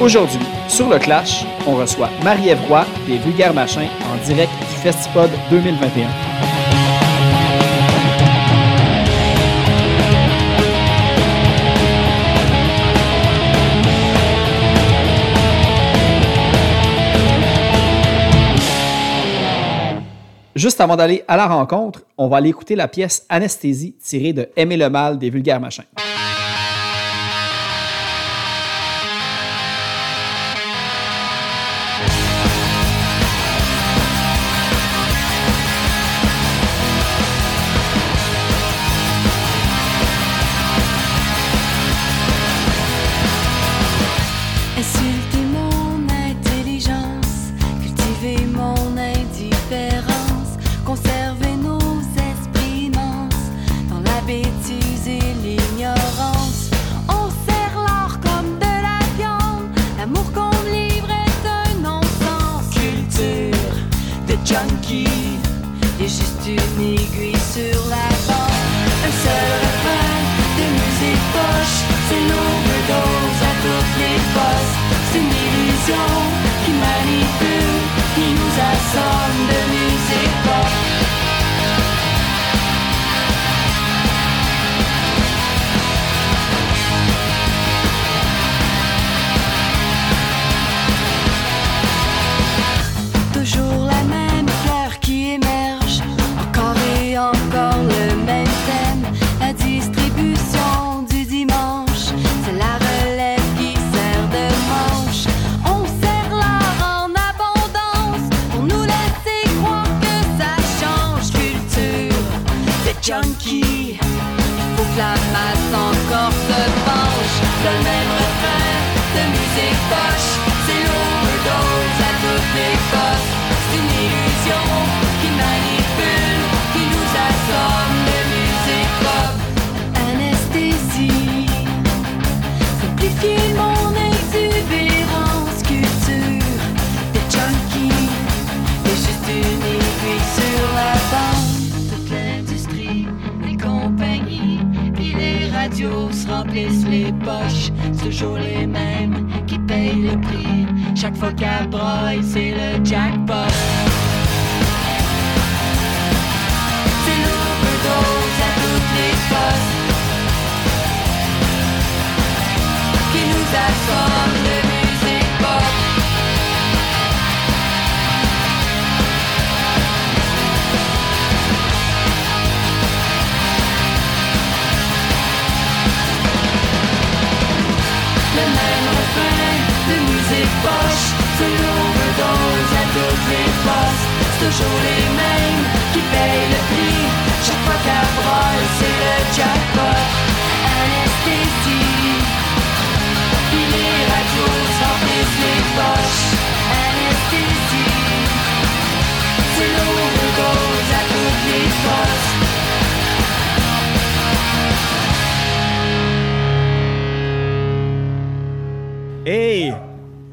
Aujourd'hui, sur le Clash, on reçoit Marie-Ève des Vulgaires Machins en direct du Festipod 2021. Juste avant d'aller à la rencontre, on va aller écouter la pièce Anesthésie tirée de Aimer le mal des Vulgaires Machins.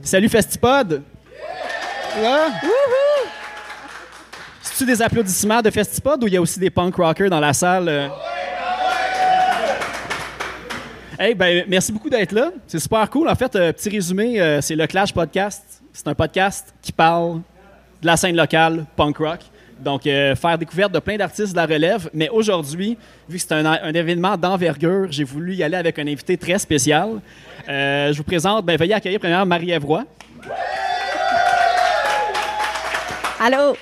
Salut Festipod! Là? C'est-tu des applaudissements de Festipod ou il y a aussi des punk rockers dans la salle? Hey, ben, merci beaucoup d'être là. C'est super cool. En fait, euh, petit résumé, euh, c'est le Clash Podcast. C'est un podcast qui parle de la scène locale punk rock. Donc, euh, faire découverte de plein d'artistes de la relève. Mais aujourd'hui, vu que c'est un, un événement d'envergure, j'ai voulu y aller avec un invité très spécial. Euh, je vous présente, ben, veuillez accueillir premièrement Marie-Ève. Allô?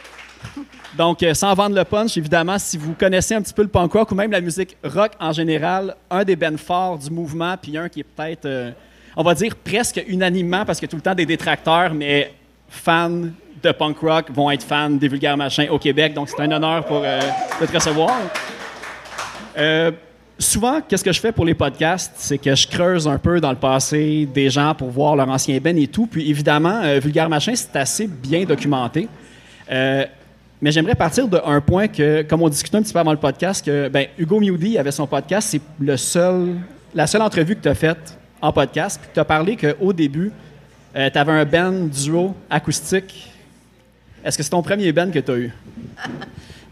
Donc, euh, sans vendre le punch, évidemment, si vous connaissez un petit peu le punk rock ou même la musique rock en général, un des bands forts du mouvement, puis un qui est peut-être, euh, on va dire presque unanimement, parce qu'il y a tout le temps des détracteurs, mais fans de punk rock vont être fans des vulgaires machins au Québec. Donc, c'est un honneur pour euh, de te recevoir. Euh, souvent, qu'est-ce que je fais pour les podcasts? C'est que je creuse un peu dans le passé des gens pour voir leur ancien ben et tout. Puis évidemment, euh, Vulgaire Machin, c'est assez bien documenté. Euh, mais j'aimerais partir d'un point que, comme on discutait un petit peu avant le podcast, que ben, Hugo Mewdy avait son podcast. C'est le seul, la seule entrevue que tu as faite en podcast. Puis tu as parlé qu'au début, tu avais un band duo acoustique. Est-ce que c'est ton premier band que tu as eu?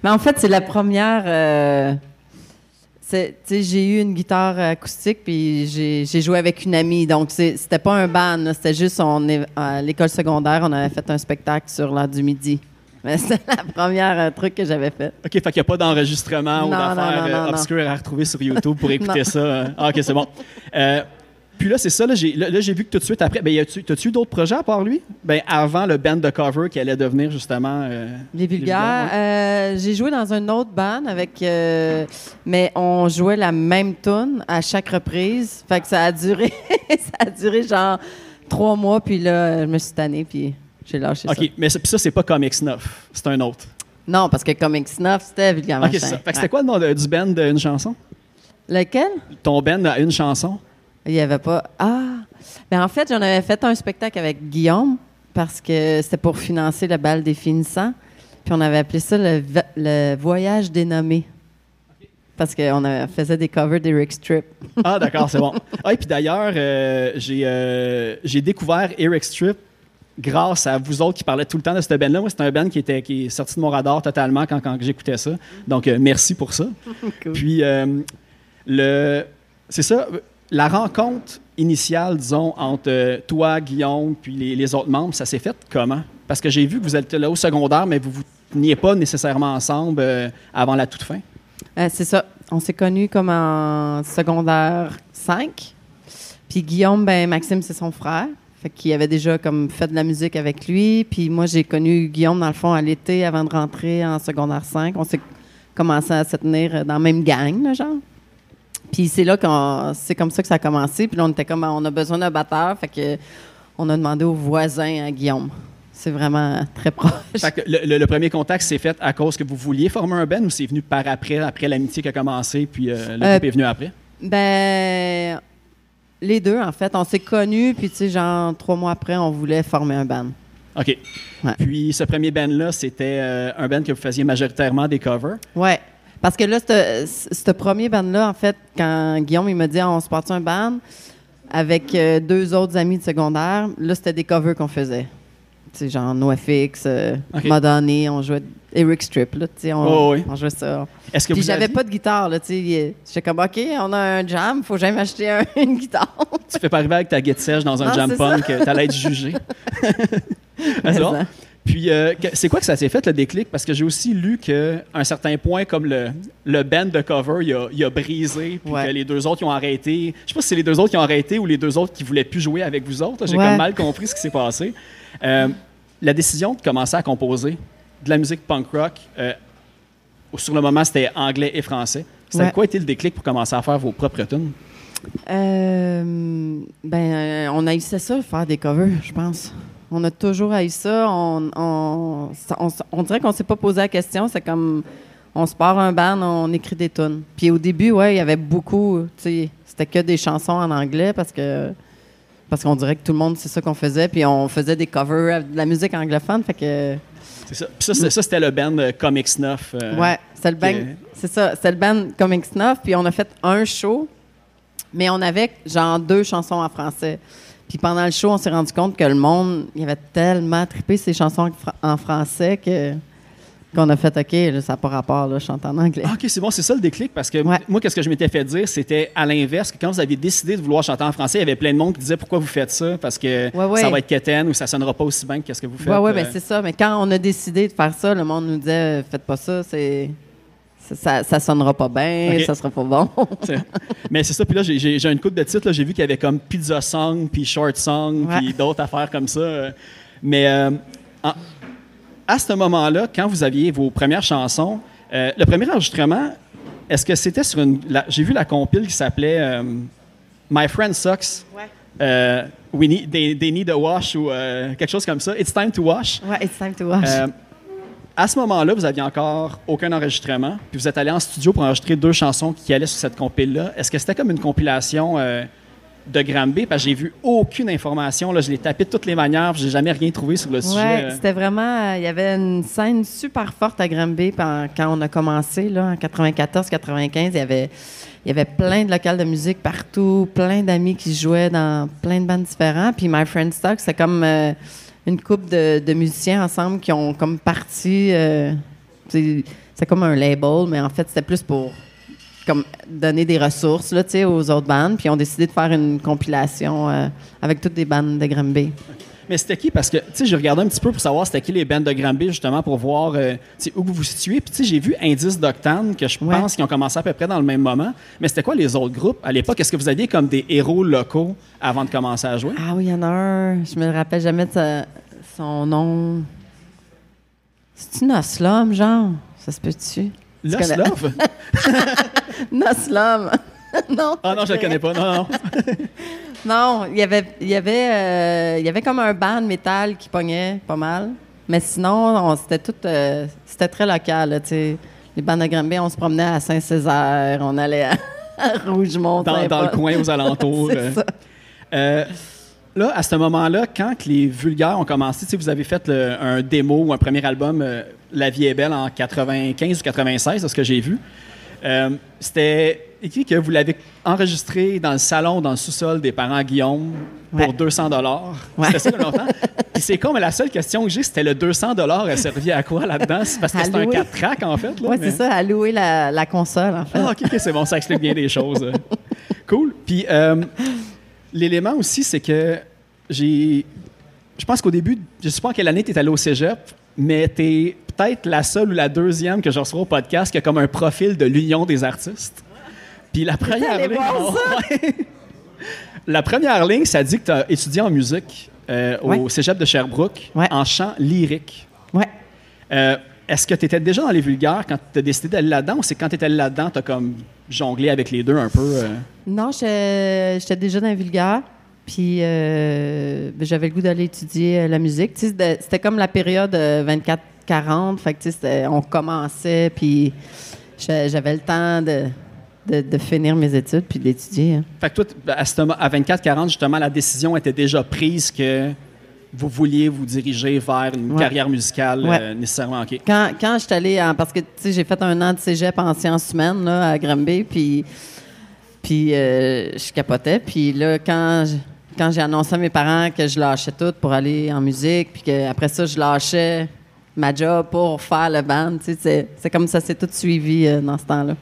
Mais en fait, c'est la première. euh, c'est- tu sais, j'ai eu une guitare acoustique, puis j'ai joué avec une amie. Donc, c'est- c'était pas un band, c'était juste, on est, à l'école secondaire, on avait fait un spectacle sur l'heure du midi. Mais c'était la première euh, truc que j'avais fait. OK, fait qu'il n'y a pas d'enregistrement ou d'affaires euh, obscures à retrouver sur YouTube pour écouter ça. euh. Ah, OK, c'est bon. Euh, puis là, c'est ça. Là, j'ai, là, là, j'ai vu que tout de suite après. Ben, t'as-tu eu d'autres projets à part lui? Ben, avant le band de cover qui allait devenir justement. euh, Les vulgaires. vulgaires, euh, j'ai joué dans un autre band avec, euh, mais on jouait la même tune à chaque reprise. Fait que ça a duré, ça a duré genre trois mois. Puis là, je me suis tannée, puis j'ai lâché OK, ça. mais ça, ça, c'est pas Comic Snuff. C'est un autre. Non, parce que Comic Snuff, c'était vulgaire OK, c'est ça. Fait que c'était Ouais. quoi le nom de- du band d'une chanson? Lequel? Ton band a une chanson? Il n'y avait pas. Ah! Ben en fait, j'en avais fait un spectacle avec Guillaume parce que c'était pour financer le bal des finissants. Puis on avait appelé ça le, voyage dénommé. Parce qu'on faisait des covers d'Eric Strip. Ah, d'accord, c'est bon. Ah, et puis d'ailleurs, euh, j'ai, euh, j'ai découvert Eric Strip grâce à vous autres qui parlaient tout le temps de cette band-là. Moi, c'est un band qui, était, qui est sorti de mon radar totalement quand, quand j'écoutais ça. Donc, euh, merci pour ça. Puis, le, c'est ça, la rencontre initiale, disons, entre euh, toi, Guillaume, puis les, autres membres, ça s'est fait comment? Parce que j'ai vu que vous êtes là au secondaire, mais vous ne vous teniez pas nécessairement ensemble euh, avant la toute fin. Euh, c'est ça. On s'est connus comme en secondaire 5. Puis Guillaume, ben Maxime, c'est son frère. Fait qu'il avait déjà comme fait de la musique avec lui. Puis moi, j'ai connu Guillaume, dans le fond, à l'été avant de rentrer en secondaire 5. On s'est commencé à se tenir dans la même gang, là, genre. Puis c'est là qu'on, c'est comme ça que ça a commencé. Puis là, on était comme, on a besoin d'un batteur. Fait que on a demandé aux voisins à Guillaume. C'est vraiment très proche. Fait que le, le- le premier contact s'est fait à cause que vous vouliez former un band ou c'est venu par après, après l'amitié qui a commencé, puis euh, le Euh, groupe est venu après? Ben, les deux, en fait. On s'est connus, puis, tu sais, genre, trois mois après, on voulait former un band. OK. Ouais. Puis ce premier band-là, c'était euh, un band que vous faisiez majoritairement des covers? Ouais. Parce que là, ce premier band-là, en fait, quand Guillaume, il m'a dit, Ah, on se part un band avec euh, deux autres amis de secondaire, là, c'était des covers qu'on faisait. Sais, genre NoFX, euh, OK. Madonna, on jouait Eric Strip, là, tu sais, on, Oh, oui. on jouait ça. Est-ce que Puis j'avais aviez- pas de guitare, là, tu sais. J'étais comme, OK, on a un jam, faut jamais m'acheter un- une guitare. Tu fais pas arriver avec ta guide sèche dans un Non, jam punk, t'allais être jugé. C'est bon. ça. Puis, euh, c'est quoi que ça s'est fait, le déclic? Parce que j'ai aussi lu qu'à un certain point, comme le, le band de cover, il a, il a brisé, puis Ouais. que les deux autres qui ont arrêté. Je sais pas si c'est les deux autres qui ont arrêté ou les deux autres qui voulaient plus jouer avec vous autres. J'ai Ouais. comme mal compris ce qui s'est passé. Euh, la décision de commencer à composer de la musique punk rock, euh, sur le moment, c'était anglais et français. Ça a Ouais. quoi été le déclic pour commencer à faire vos propres tunes? Euh, ben, on haïssait ça, faire des covers, je pense. On a toujours haï ça. On, on, ça- on, on dirait qu'on s'est pas posé la question. C'est comme, on se part un band, on écrit des tunes. Puis au début, ouais, il y avait beaucoup, c'était que des chansons en anglais parce que parce qu'on dirait que tout le monde, c'est ça qu'on faisait. Puis on faisait des covers de la musique anglophone. Fait que, C'est ça. Puis ça, c'était le band euh, Comic Snuff. euh, Ouais, c'est le band. C'est ça, c'est le band Comic Snuff. Puis on a fait un show, mais on avait genre deux chansons en français. Puis pendant le show, on s'est rendu compte que le monde, il avait tellement trippé ces chansons en fr- en français que qu'on a fait OK, là, ça n'a pas rapport, là, je chante en anglais. Ah, OK, c'est bon, c'est ça le déclic, parce que Ouais. moi, qu'est-ce que je m'étais fait dire, c'était à l'inverse, que quand vous aviez décidé de vouloir chanter en français, il y avait plein de monde qui disait pourquoi vous faites ça, parce que Ouais, ouais. ça va être quétaine ou ça sonnera pas aussi bien que ce que vous faites. Ouais, ouais, euh. ben c'est ça. Mais quand on a décidé de faire ça, le monde nous disait faites pas ça, c'est ça, ça, sonnera pas bien, OK. ça sera pas bon. Mais c'est ça, puis là, j'ai- une coupe de titres, j'ai vu qu'il y avait comme Pizza Song, puis Short Song, Ouais. puis d'autres affaires comme ça. Mais euh, en- à ce moment-là, quand vous aviez vos premières chansons, euh, le premier enregistrement, est-ce que c'était sur une... J'ai vu la compile qui s'appelait euh, My Friend Sucks. Ouais. we need, they, they need a wash ou quelque chose comme ça. It's time to wash. Ouais, it's time to watch. À ce moment-là, vous aviez encore aucun enregistrement, puis vous êtes allé en studio pour enregistrer deux chansons qui allaient sur cette compile-là. Est-ce que c'était comme une compilation euh, de Granby? Parce que j'ai vu aucune information. Là, je l'ai tapé de toutes les manières, j'ai jamais rien trouvé sur le Ouais, sujet. euh. c'était vraiment. euh, Il y avait une scène super forte à Granby quand, on a commencé, là, en 94-95. Il y avait. Il y avait plein de locales de musique partout, plein d'amis qui jouaient dans plein de bandes différents. Puis My Friend Stock, c'est comme euh, une couple de, de musiciens ensemble qui ont comme parti. euh, c'est comme un label, mais en fait, c'était plus pour comme donner des ressources là, aux autres bandes. Puis ils ont décidé de faire une compilation euh, avec toutes des bandes de Granby. Mais c'était qui? Parce que, tu sais, j'ai regardé un petit peu pour savoir c'était qui les bandes de Granby, justement, pour voir euh, où vous vous situez. Puis, tu sais, j'ai vu Indice d'Octane, que je Ouais. pense qu'ils ont commencé à peu près dans le même moment. Mais c'était quoi les autres groupes à l'époque? Est-ce que vous aviez comme des héros locaux avant de commencer à jouer? Ah oui, il y en a un. Je me rappelle jamais de sa- son nom. C'est-tu Noslum, genre? Ça se peut-tu? Love? Noslum! non. Ah non, je le connais pas. Non, non. Non, il y avait, il y avait, euh, il y avait comme un band métal qui pognait pas mal. Mais sinon, on- c'était tout, euh, c'était très local, là. Les bandes de Granby, on se promenait à Saint-Césaire, on allait à, à Rougemont. Dans, dans le coin, aux alentours. Euh. là, à ce moment-là, quand les vulgaires ont commencé, vous avez fait le- un démo ou un premier album, La vie est belle, en 95 ou 96, c'est ce que j'ai vu. Euh, C'était écrit que vous l'avez enregistré dans le salon, dans le sous-sol des parents Guillaume pour Ouais. 200 dollars. Ouais. C'était ça longtemps. Puis c'est con, mais la seule question que j'ai, c'était le 200 dollars, elle servait à quoi là-dedans? Parce que c'est un louer. 4 tracks en fait. Oui, mais- c'est ça, à louer la, la console, en fait. ah, ok, c'est bon, ça explique bien des choses. cool. Puis, euh, l'élément aussi, c'est que j'ai. Je pense qu'au début, je sais pas en quelle année tu es allé au cégep, mais tu es peut-être la seule ou la deuxième que je reçois au podcast qui a comme un profil de l'Union des artistes. Puis la première ligne. Bon, ouais. la première ligne, ça dit que tu as étudié en musique euh, au cégep de Sherbrooke en chant lyrique. Ouais. Euh, est-ce que tu étais déjà dans les vulgaires quand tu as décidé d'aller là-dedans ou c'est quand tu étais là-dedans, tu as comme jonglé avec les deux un peu? Euh? Non, j'étais déjà dans les vulgaires. Puis ben, j'avais le goût d'aller étudier la musique. Tu sais, c'était comme la période 24 40. Fait que, on commençait, puis j'avais le temps de, finir mes études puis d'étudier. Hein. Fait que toi, à, 24-40, justement, la décision était déjà prise que vous vouliez vous diriger vers une carrière musicale euh, nécessairement. Quand quand j'étais allée, en, parce que j'ai fait un an de cégep en sciences humaines à Granby, puis, puis euh, je capotais. Puis là, quand quand j'ai annoncé à mes parents que je lâchais tout pour aller en musique, puis qu'après ça, je lâchais ma job pour faire le band, tu sais, c'est- c'est comme ça s'est tout suivi euh, dans ce temps-là.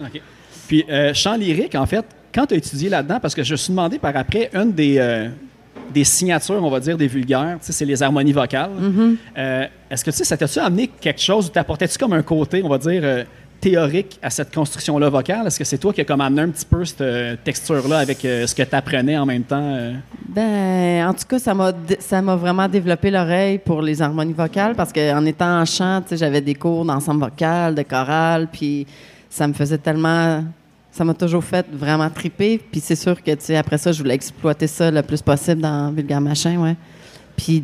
Puis, euh, chant lyrique, en fait, quand tu as étudié là-dedans, parce que je me suis demandé par après, une des, euh, des signatures, on va dire, des vulgaires, c'est les harmonies vocales. Euh, Est-ce que tu sais, ça t'a-tu amené quelque chose ou t'apportais-tu comme un côté, on va dire, théorique à cette construction-là vocale? Est-ce que c'est toi qui as comme amené un petit peu cette euh, texture-là avec euh, ce que tu apprenais en même temps? euh? Ben, en tout cas, ça m'a vraiment développé l'oreille pour les harmonies vocales parce qu'en étant en chant, j'avais des cours d'ensemble vocal, de chorale, puis ça me faisait tellement ça m'a toujours fait vraiment triper, puis c'est sûr que tu après ça, je voulais exploiter ça le plus possible dans Vulgaire Machin, ouais. Puis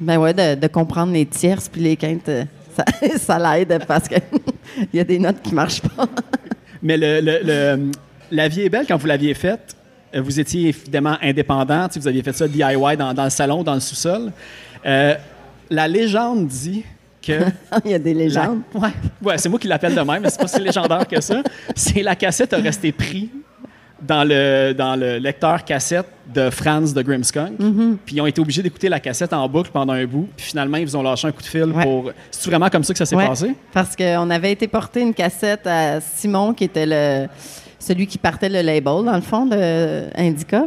ben ouais, de, de comprendre les tierces puis les quintes, ça, ça l'aide parce que il y a des notes qui marchent pas. Mais le, le- le- La vie est belle, quand vous l'aviez faite, euh, vous étiez évidemment indépendant. Vous aviez fait ça DIY dans, dans le salon, dans le sous-sol. Euh, la légende dit que. il y a des la- légendes. ouais, ouais, c'est moi qui l'appelle de même, mais c'est pas si légendaire que ça. C'est la cassette a resté pris dans le, dans le lecteur cassette de Franz de Grimmskunk. Mm-hmm. Puis ils ont été obligés d'écouter la cassette en boucle pendant un bout. Puis finalement, ils vous ont lâché un coup de fil Ouais. pour. C'est vraiment comme ça que ça s'est Ouais, passé? Parce qu'on avait été porter une cassette à Simon, qui était le, celui qui partait le label, dans le fond, de Indica.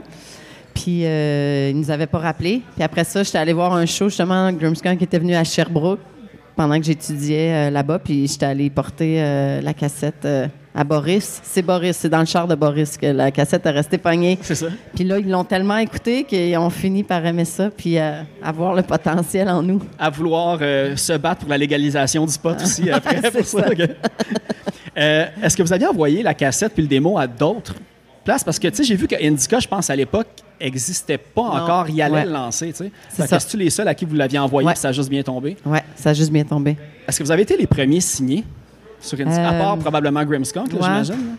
Puis euh, il nous avait pas rappelé. Puis après ça, j'étais allée voir un show, justement, Grimmskunk qui était venu à Sherbrooke pendant que j'étudiais euh, là-bas. Puis j'étais allée porter euh, la cassette euh, à Boris. C'est Boris, c'est dans le char de Boris que la cassette est restée pognée. C'est ça? Puis là, ils l'ont tellement écouté qu'ils ont fini par aimer ça puis euh, avoir le potentiel en nous. à vouloir euh, se battre pour la légalisation du pot aussi après. C'est pour ça, ça. ok. Euh, Est-ce que vous aviez envoyé la cassette puis le démo à d'autres places? Parce que, tu sais, j'ai vu que Indica, je pense, à l'époque, n'existait pas encore. Il allait ouais. le lancer, tu sais. C'est ça. que C'est-tu les seuls à qui vous l'aviez envoyé Ouais. puis ça a juste bien tombé? Ouais, ça a juste bien tombé. Est-ce que vous avez été les premiers signés? Sur Indica? À Euh, part probablement Grimmskunk, là, ouais. j'imagine.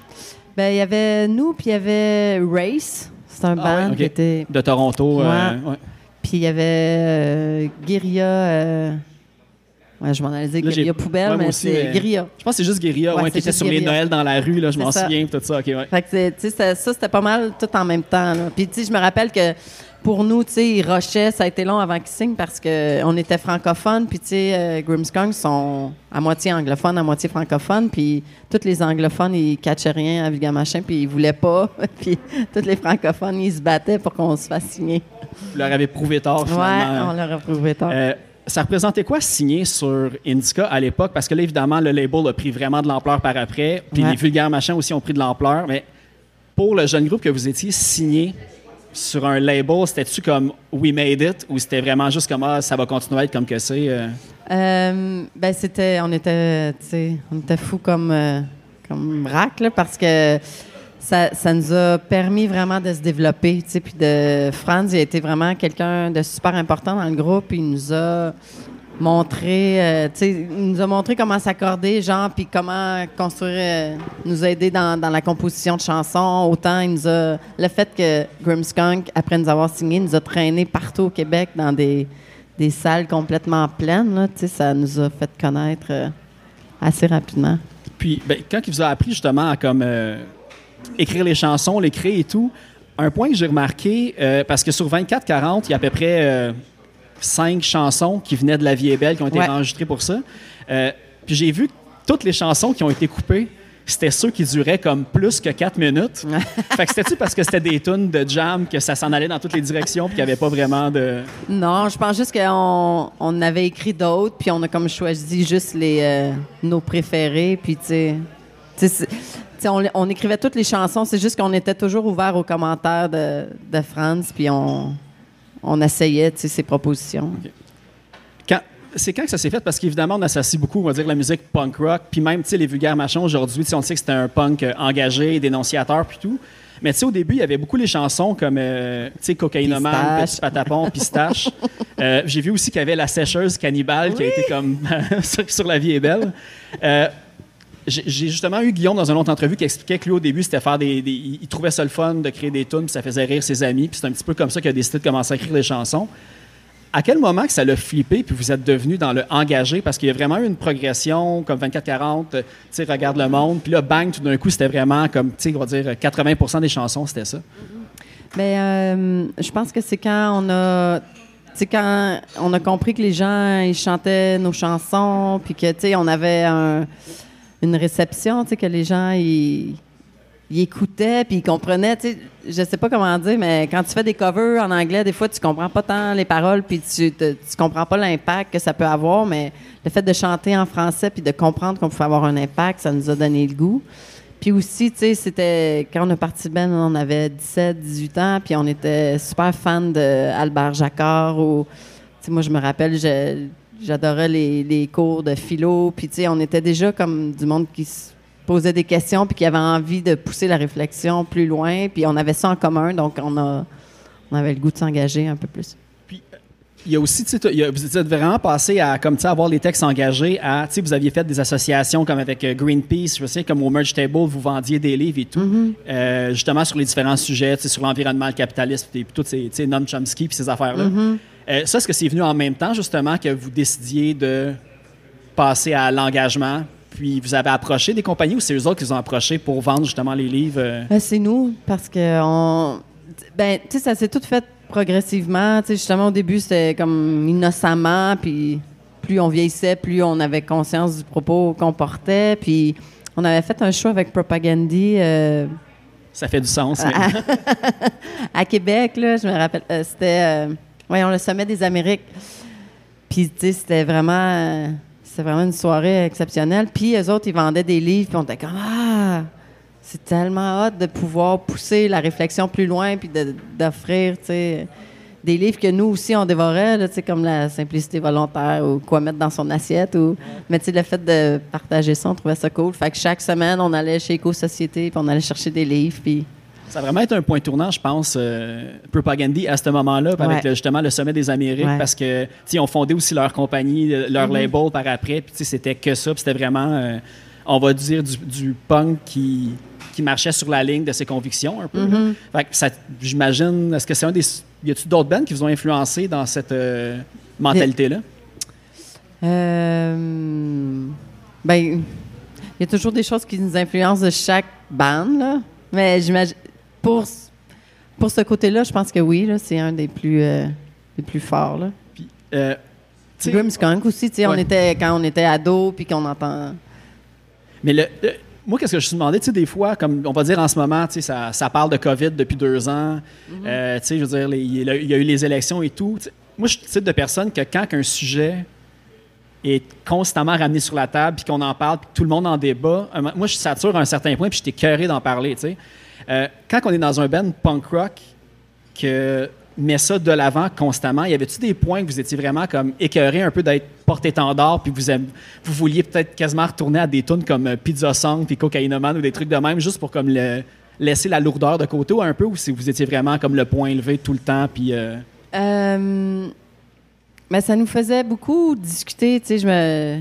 Ben, il y avait nous, puis il y avait Race. C'est un Ah band ouais, qui était. De Toronto. euh. Puis il y avait euh, Guérilla. euh, Ouais, je m'en allais dire Guérilla Poubelle, ouais, mais c'est Guérilla. Je pense que c'est juste Guérilla, Ouais, ouais, qui était sur les Guérilla. Noëls dans la rue, là, je m'en souviens, tout ça. ok, ouais. Fait que, ça, ça, c'était pas mal tout en même temps. là. Puis, je me rappelle que pour nous, tu sais, ils rushaient, ça a été long avant qu'ils signent parce qu'on était francophones, puis tu sais, euh, Grimmskunk sont à moitié anglophones, à moitié francophones, puis tous les anglophones, ils catchaient rien à Vulgaire Machin, puis ils voulaient pas, puis tous les francophones, ils se battaient pour qu'on se fasse signer. Vous leur avez prouvé tort, Ouais, finalement. on leur a prouvé tard. Euh, ça représentait quoi signer sur Indica à l'époque? Parce que là, évidemment, le label a pris vraiment de l'ampleur par après. Puis Ouais. les vulgaires machins aussi ont pris de l'ampleur. Mais pour le jeune groupe que vous étiez signé sur un label, c'était-tu comme We Made It ou c'était vraiment juste comme ah, ça va continuer à être comme que c'est? euh? Euh, ben c'était, on était, on était fous comme, euh, comme là, parce que ça, ça nous a permis vraiment de se développer, puis de Franz, il a été vraiment quelqu'un de super important dans le groupe, il nous a montré, euh, tu sais, nous a montré comment s'accorder, genre, puis comment construire, euh, nous aider dans, dans la composition de chansons. Autant il nous a, le fait que Grimmskunk, après nous avoir signé, nous a traîné partout au Québec dans des, des salles complètement pleines, tu sais, ça nous a fait connaître euh, assez rapidement. Puis, ben, quand il vous a appris justement à comme, écrire les chansons, les créer et tout, un point que j'ai remarqué, parce que sur 24-40, il y a à peu près cinq chansons qui venaient de La Vie est belle, qui ont été Ouais. enregistrées pour ça. Euh, puis j'ai vu que toutes les chansons qui ont été coupées, c'était ceux qui duraient comme plus que quatre minutes. fait que c'était-tu parce que c'était des tunes de jam, que ça s'en allait dans toutes les directions, puis qu'il n'y avait pas vraiment de... Non, je pense juste qu'on on avait écrit d'autres, puis on a comme choisi juste les, euh, nos préférés, puis tu sais, on, on écrivait toutes les chansons, c'est juste qu'on était toujours ouvert aux commentaires de, de Franz, puis on, on essayait, ses propositions. Quand- c'est quand que ça s'est fait? Parce qu'évidemment, on associe beaucoup, on va dire, la musique punk rock, puis même, tu sais, les vulgaires machins aujourd'hui, on sait que c'était un punk euh, engagé, dénonciateur, puis tout. Mais tu sais, au début, il y avait beaucoup les chansons comme, euh, tu sais, Cocaïnomane, Pistache. Petit Patapon, Pistache. Euh, J'ai vu aussi qu'il y avait La Sécheuse Cannibale, qui a été comme sur, sur La vie est belle. Euh, j'ai justement eu Guillaume dans une autre entrevue qui expliquait que lui, au début, c'était faire des, Il trouvait ça le fun de créer des tunes, puis ça faisait rire ses amis, puis c'est un petit peu comme ça qu'il a décidé de commencer à écrire des chansons. À quel moment que ça l'a flippé, puis vous êtes devenu dans le engagé? Parce qu'il y a vraiment eu une progression, comme 24-40, euh, tu sais, Regarde le monde, puis là, bang, tout d'un coup, c'était vraiment comme, tu sais, on va dire 80% des chansons, c'était ça. Ben, euh, je pense que c'est quand on a, sais, quand on a compris que les gens ils chantaient nos chansons, puis que tu sais, on avait un- une réception, tu sais, que les gens ils, écoutaient, puis ils comprenaient, tu sais, je sais pas comment dire, mais quand tu fais des covers en anglais, des fois tu comprends pas tant les paroles, puis tu, te- tu comprends pas l'impact que ça peut avoir, mais le fait de chanter en français puis de comprendre qu'on pouvait avoir un impact, ça nous a donné le goût. Puis aussi, tu sais, c'était quand on a parti Ben, on avait 17, 18 ans, puis on était super fan de Albert Jacquard ou moi je me rappelle, je- j'adorais les, les cours de philo, puis tu sais, on était déjà comme du monde qui se posait des questions puis qui avait envie de pousser la réflexion plus loin, puis on avait ça en commun, donc on a on avait le goût de s'engager un peu plus. Il y a aussi, tu sais, vous êtes vraiment passé à, comme, tu sais, avoir les textes engagés à, tu sais, vous aviez fait des associations comme avec euh, Greenpeace, je sais, comme au Merge Table, vous vendiez des livres et tout, euh, justement sur les différents sujets, tu sais, sur l'environnement, le capitalisme, et puis toutes ces, tu sais, Noam Chomsky, puis ces affaires-là. Euh, ça, est-ce que c'est venu en même temps, justement, que vous décidiez de passer à l'engagement, puis vous avez approché des compagnies ou c'est eux autres qui vous ont approché pour vendre, justement, les livres? euh? Ben, c'est nous, parce que on. Ben, tu sais, ça s'est tout fait progressivement. Tu sais, justement, au début, c'était comme innocemment, puis plus on vieillissait, plus on avait conscience du propos qu'on portait. Puis on avait fait un show avec Propagandy euh, Ça fait du sens. mais- à Québec, là, je me rappelle. euh, c'était, euh, voyons, le sommet des Amériques. Puis, tu sais, c'était vraiment, euh, vraiment une soirée exceptionnelle. Puis, eux autres, ils vendaient des livres, puis on était comme, ah, c'est tellement hot de pouvoir pousser la réflexion plus loin, puis d'offrir, tu sais, des livres que nous aussi, on dévorait, tu comme la simplicité volontaire ou quoi mettre dans son assiette. Ou... Mais, tu sais, le fait de partager ça, on trouvait ça cool. Fait que chaque semaine, on allait chez Éco-Société, puis on allait chercher des livres, puis... Ça a vraiment été un point tournant, je pense, euh, Propagandy à ce moment-là, avec le- justement le sommet des Amériques, Ouais. parce que tu sais, ils ont fondé aussi leur compagnie, leur label par après, puis c'était que ça, puis c'était vraiment, euh, on va dire, du, du punk qui, qui marchait sur la ligne de ses convictions un peu. là. Fait que ça, j'imagine, est-ce que c'est un des. Y a-tu d'autres bands qui vous ont influencé dans cette euh, mentalité-là? Euh, ben, il y a toujours des choses qui nous influencent de chaque bande, là. Mais j'imagine, pour, pour ce côté-là, je pense que oui, c'est un des plus, euh, des plus forts. Là. Puis, euh, aussi, on était, quand on était ado, puis qu'on entend... Mais le, le- moi, qu'est-ce que je me suis demandé, tu sais, des fois, comme on va dire en ce moment, tu sais, ça, ça parle de COVID depuis deux ans. Euh, tu sais, je veux dire, il y a- eu les élections et tout. Tu sais, moi, je suis le type de personne que quand un sujet est constamment ramené sur la table, puis qu'on en parle, puis que tout le monde en débat, moi, je sature à un certain point, puis j'étais cœuré d'en parler, tu sais. Euh, quand on est dans un band punk rock que met ça de l'avant constamment, y avait-tu des points que vous étiez vraiment comme écœuré un peu d'être porte-étendard, puis vous, vous vouliez peut-être quasiment retourner à des tunes comme euh, Pizza Song, puis Cocaïnoman ou des trucs de même, juste pour comme laisser la lourdeur de côté un peu, ou si vous étiez vraiment comme le point élevé tout le temps, puis... euh, ça nous faisait beaucoup discuter, tu sais, je me...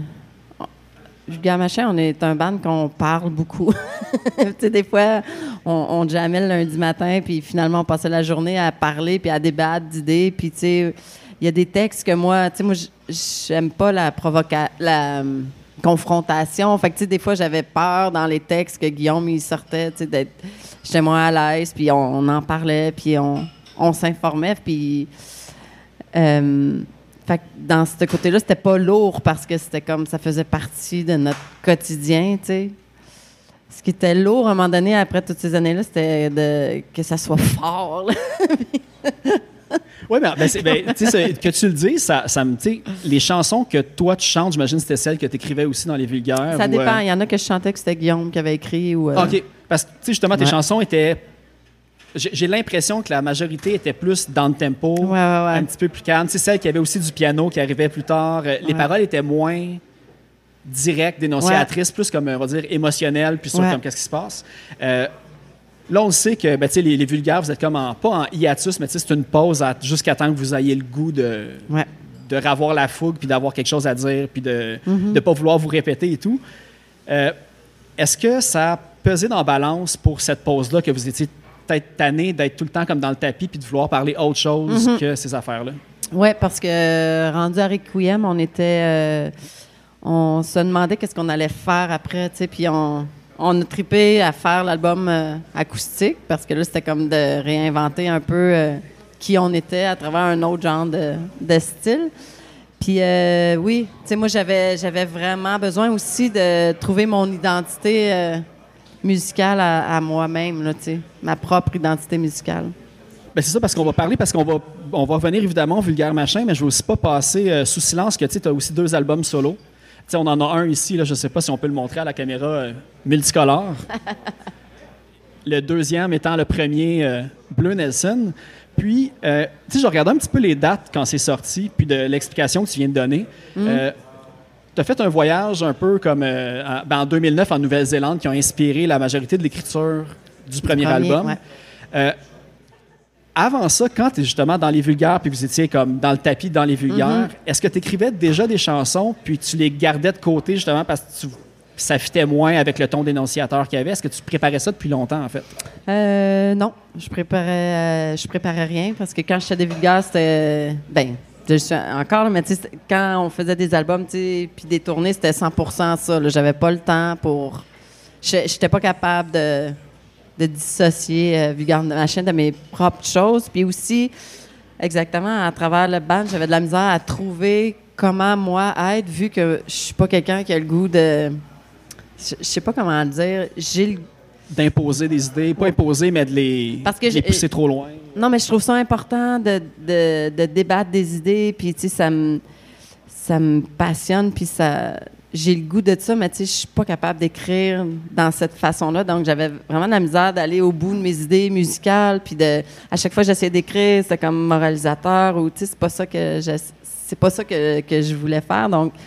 Vulgaire Machin, on est un band qu'on parle beaucoup. tu des fois, on, on le lundi matin, puis finalement, on passait la journée à parler, puis à débattre d'idées, puis il y a des textes que moi, tu sais, moi, j'aime pas la provocation, la euh, confrontation. Fait que, tu sais, des fois, j'avais peur dans les textes que Guillaume, il sortait, tu sais, d'être... J'étais moins à l'aise, puis on, en parlait, puis on, on s'informait, puis... Euh, fait que dans ce côté-là, c'était pas lourd parce que c'était comme ça faisait partie de notre quotidien, tu sais. Ce qui était lourd à un moment donné, après toutes ces années-là, c'était de, que ça soit fort. Oui, mais ben, ben, tu sais, c'est- que tu le dis, ça, ça me. Les chansons que toi tu chantes, j'imagine c'était celles que tu écrivais aussi dans les vulgaires. ça ou, dépend. euh, Il y en a que je chantais que c'était Guillaume qui avait écrit. Ou, euh, OK. Parce que, justement, tes Ouais. chansons étaient. J'ai l'impression que la majorité était plus dans le tempo, Ouais, ouais, ouais. un petit peu plus calme. C'est celle qui avait aussi du piano qui arrivait plus tard. Euh, Les paroles étaient moins directes, dénonciatrices, plus comme, on va dire, émotionnelles, puis sur comme qu'est-ce qui se passe? Euh, là, on sait que, ben, les, les vulgaires, vous êtes comme en, pas en hiatus, mais c'est une pause jusqu'à temps que vous ayez le goût de, Ouais. de ravoir la fougue, puis d'avoir quelque chose à dire, puis de ne Mhm. pas vouloir vous répéter et tout. Euh, Est-ce que ça a pesé dans la balance pour cette pause-là, que vous étiez peut-être tanné d'être tout le temps comme dans le tapis, puis de vouloir parler autre chose Mhm. que ces affaires-là? Oui, parce que euh, rendu à Requiem, on était. euh, on se demandait qu'est-ce qu'on allait faire après, tu sais, puis on, on a trippé à faire l'album euh, acoustique parce que là, c'était comme de réinventer un peu euh, qui on était à travers un autre genre de, de style. Puis euh, oui, tu sais, moi, j'avais, j'avais vraiment besoin aussi de trouver mon identité musicale à, à moi-même, ma propre identité musicale. Ben c'est ça, parce qu'on va parler, parce qu'on va, on va revenir évidemment au vulgaire machin, mais je veux aussi pas passer euh, sous silence que tu as aussi deux albums solo. Tu sais, on en a un ici, là, je sais pas si on peut le montrer à la caméra, euh, multicolore. le deuxième étant le premier, euh, Bleu Nelson. Puis, euh, tu sais, je regardais un petit peu les dates quand c'est sorti, puis de l'explication que tu viens de donner. Tu as fait un voyage un peu comme euh, en, ben, en 2009 en Nouvelle-Zélande qui ont inspiré la majorité de l'écriture du premier, Premier, album. ouais. Euh, avant ça, quand tu es justement dans les vulgaires, puis vous étiez comme dans le tapis dans les vulgaires, est-ce que tu écrivais déjà des chansons, puis tu les gardais de côté justement parce que tu- ça fitait moins avec le ton dénonciateur qu'il y avait? Est-ce que tu préparais ça depuis longtemps, en fait? Euh, non, je préparais, euh, je préparais rien parce que quand j'étais des vulgaires, c'était. Ben, je suis encore, mais quand on faisait des albums, puis des tournées, c'était 100% ça. J'avais pas le temps pour. J'étais pas capable de, de dissocier euh, Vulgaire de Machin de mes propres choses. Puis aussi, exactement, à travers le band, j'avais de la misère à trouver comment, moi, être, vu que je suis pas quelqu'un qui a le goût de. Je je sais pas comment le dire. J'ai le D'imposer des idées, pas imposer, mais de les, Parce que de les j'ai- pousser trop loin. Non, mais je trouve ça important de, de, de débattre des idées, puis tu sais, ça me, ça me passionne, puis ça, j'ai le goût de ça, mais tu sais, je suis pas capable d'écrire dans cette façon-là, donc j'avais vraiment de la misère d'aller au bout de mes idées musicales, puis de, à chaque fois que j'essayais d'écrire, c'était comme moralisateur, ou tu sais, c'est pas ça que je, c'est pas ça que, que je voulais faire, donc tu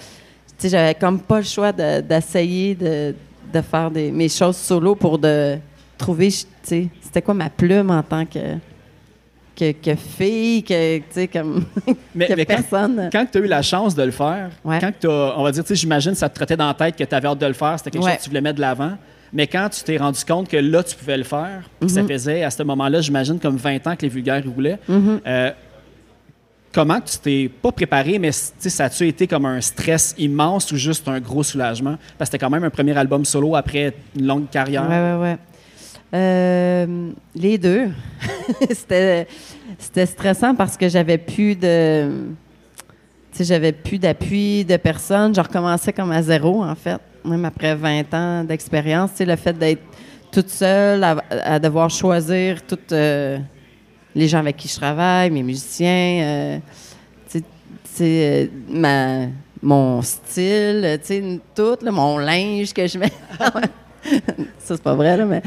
sais, j'avais comme pas le choix de- d'essayer de, de faire des, mes choses solo pour de trouver, tu sais, c'était quoi ma plume en tant que, que, que fille, que, tu sais, comme, Mais, que mais quand, personne. quand tu as eu la chance de le faire, Ouais. quand tu on va dire, tu sais, j'imagine ça te trottait dans la tête que tu avais hâte de le faire, c'était quelque Ouais. chose que tu voulais mettre de l'avant. Mais quand tu t'es rendu compte que là, tu pouvais le faire, Mhm. ça faisait à ce moment-là, j'imagine, comme 20 ans que les vulgaires roulaient, Mhm. euh, comment tu t'es pas préparé, mais ça a-tu été comme un stress immense ou juste un gros soulagement? Parce que c'était quand même un premier album solo après une longue carrière. Ouais, ouais, ouais. Euh, les deux. c'était, stressant parce que j'avais plus de. J'avais plus d'appui de personne. Je recommençais comme à zéro, en fait. Même après 20 ans d'expérience. Le fait d'être toute seule, à, devoir choisir toutes euh, les gens avec qui je travaille, mes musiciens, euh, euh, ma, mon style, tout, mon linge que je mets. Ça, c'est pas vrai, là, mais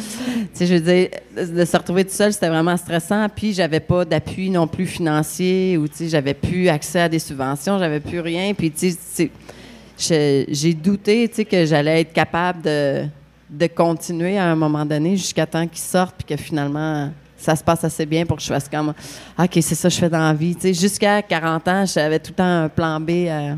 je veux dire, de se retrouver tout seul, c'était vraiment stressant. Puis, j'avais pas d'appui non plus financier ou, j'avais plus accès à des subventions, j'avais plus rien. Puis, j'ai douté, que j'allais être capable de, de continuer à un moment donné jusqu'à temps qu'ils sortent, puis que finalement, ça se passe assez bien pour que je fasse comme, OK, c'est ça que je fais dans la vie. Tu sais, jusqu'à 40 ans, j'avais tout le temps un plan B à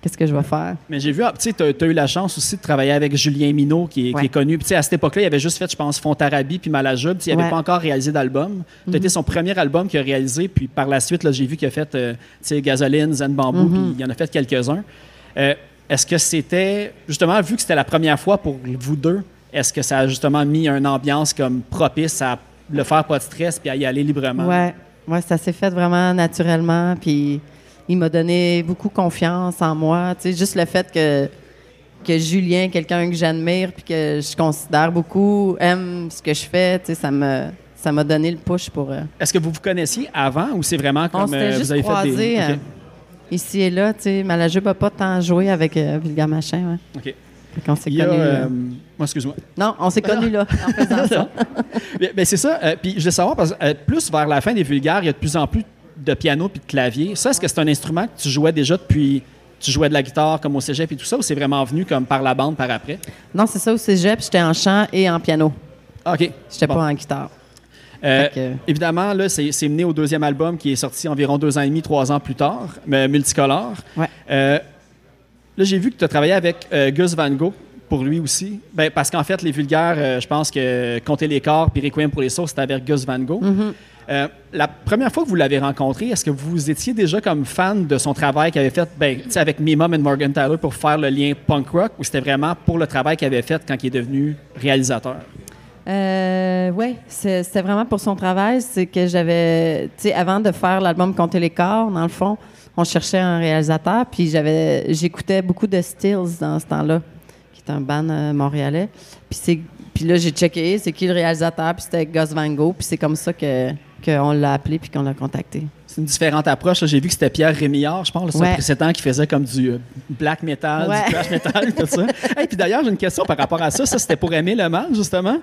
qu'est-ce que je vais faire? Mais j'ai vu, ah, tu as, eu la chance aussi de travailler avec Julien Minot, qui est, qui Ouais. est connu. Puis, à cette époque-là, il avait juste fait, je pense, Fontarabie puis sais, Il n'avait Ouais. Mhm. pas encore réalisé d'album. Tu été son premier album qu'il a réalisé. Puis, par la suite, là, j'ai vu qu'il a fait, euh, tu sais, Gasoline, Zen Bamboo, Mhm. puis il en a fait quelques-uns. Euh, est-ce que c'était, justement, vu que c'était la première fois pour vous deux, est-ce que ça a justement mis une ambiance comme propice à le faire pas de stress puis à y aller librement? Ouais, ouais, ça s'est fait vraiment naturellement. Puis il m'a donné beaucoup confiance en moi. Tu sais, juste le fait que, que Julien, quelqu'un que j'admire puis que je considère beaucoup, aime ce que je fais, tu sais, ça me ça m'a donné le push pour. euh, Est-ce que vous vous connaissiez avant ou c'est vraiment on comme s'était euh, juste vous avez fait des. euh, OK. ici et là. Tu sais, Malajube n'a pas tant joué avec euh, Vulgar Machin. Ouais. OK. Fait qu'on s'est Il y a, connus. euh, moi, excuse-moi. Non, on s'est connus là, en faisant ça. Ben, c'est ça. Euh, puis je voulais savoir, parce que euh, plus vers la fin des vulgaires, il y a de plus en plus de piano puis de clavier. Ça, est-ce que c'est un instrument que tu jouais déjà depuis. Tu jouais de la guitare comme au cégep et tout ça, ou c'est vraiment venu comme par la bande par après? Non, c'est ça au cégep, j'étais en chant et en piano. Ah, OK. J'étais Bon. pas en guitare. Euh, Évidemment, là, c'est c'est mené au deuxième album qui est sorti environ deux ans et demi, trois ans plus tard, mais multicolore. Ouais. Euh, là, j'ai vu que tu as travaillé avec euh, Gus Van Gogh pour lui aussi. Ben, parce qu'en fait, les vulgaires, euh, je pense que Compter les corps puis Requiem pour les sauces, c'était avec Gus Van Gogh. Mm-hmm. Euh, la première fois que vous l'avez rencontré, est-ce que vous étiez déjà comme fan de son travail qu'il avait fait ben, avec Mimum et Morgan Tyler pour faire le lien punk rock ou c'était vraiment pour le travail qu'il avait fait quand il est devenu réalisateur? Euh, oui, c'était vraiment pour son travail. C'est que j'avais, tu sais, avant de faire l'album Compter les corps, dans le fond, on cherchait un réalisateur, puis j'avais, j'écoutais beaucoup de Stills dans ce temps-là, qui est un band euh, montréalais. Puis c'est, puis là j'ai checké, c'est qui le réalisateur, puis c'était Gus Van Gogh, puis c'est comme ça que qu'on l'a appelé puis qu'on l'a contacté. C'est une différente approche. J'ai vu que c'était Pierre Rémillard, je pense, le Ouais. précédent qui faisait comme du euh, black metal, Ouais. du thrash metal, tout ça. Et puis d'ailleurs, j'ai une question par rapport à ça. Ça, c'était pour aimer le mal, justement.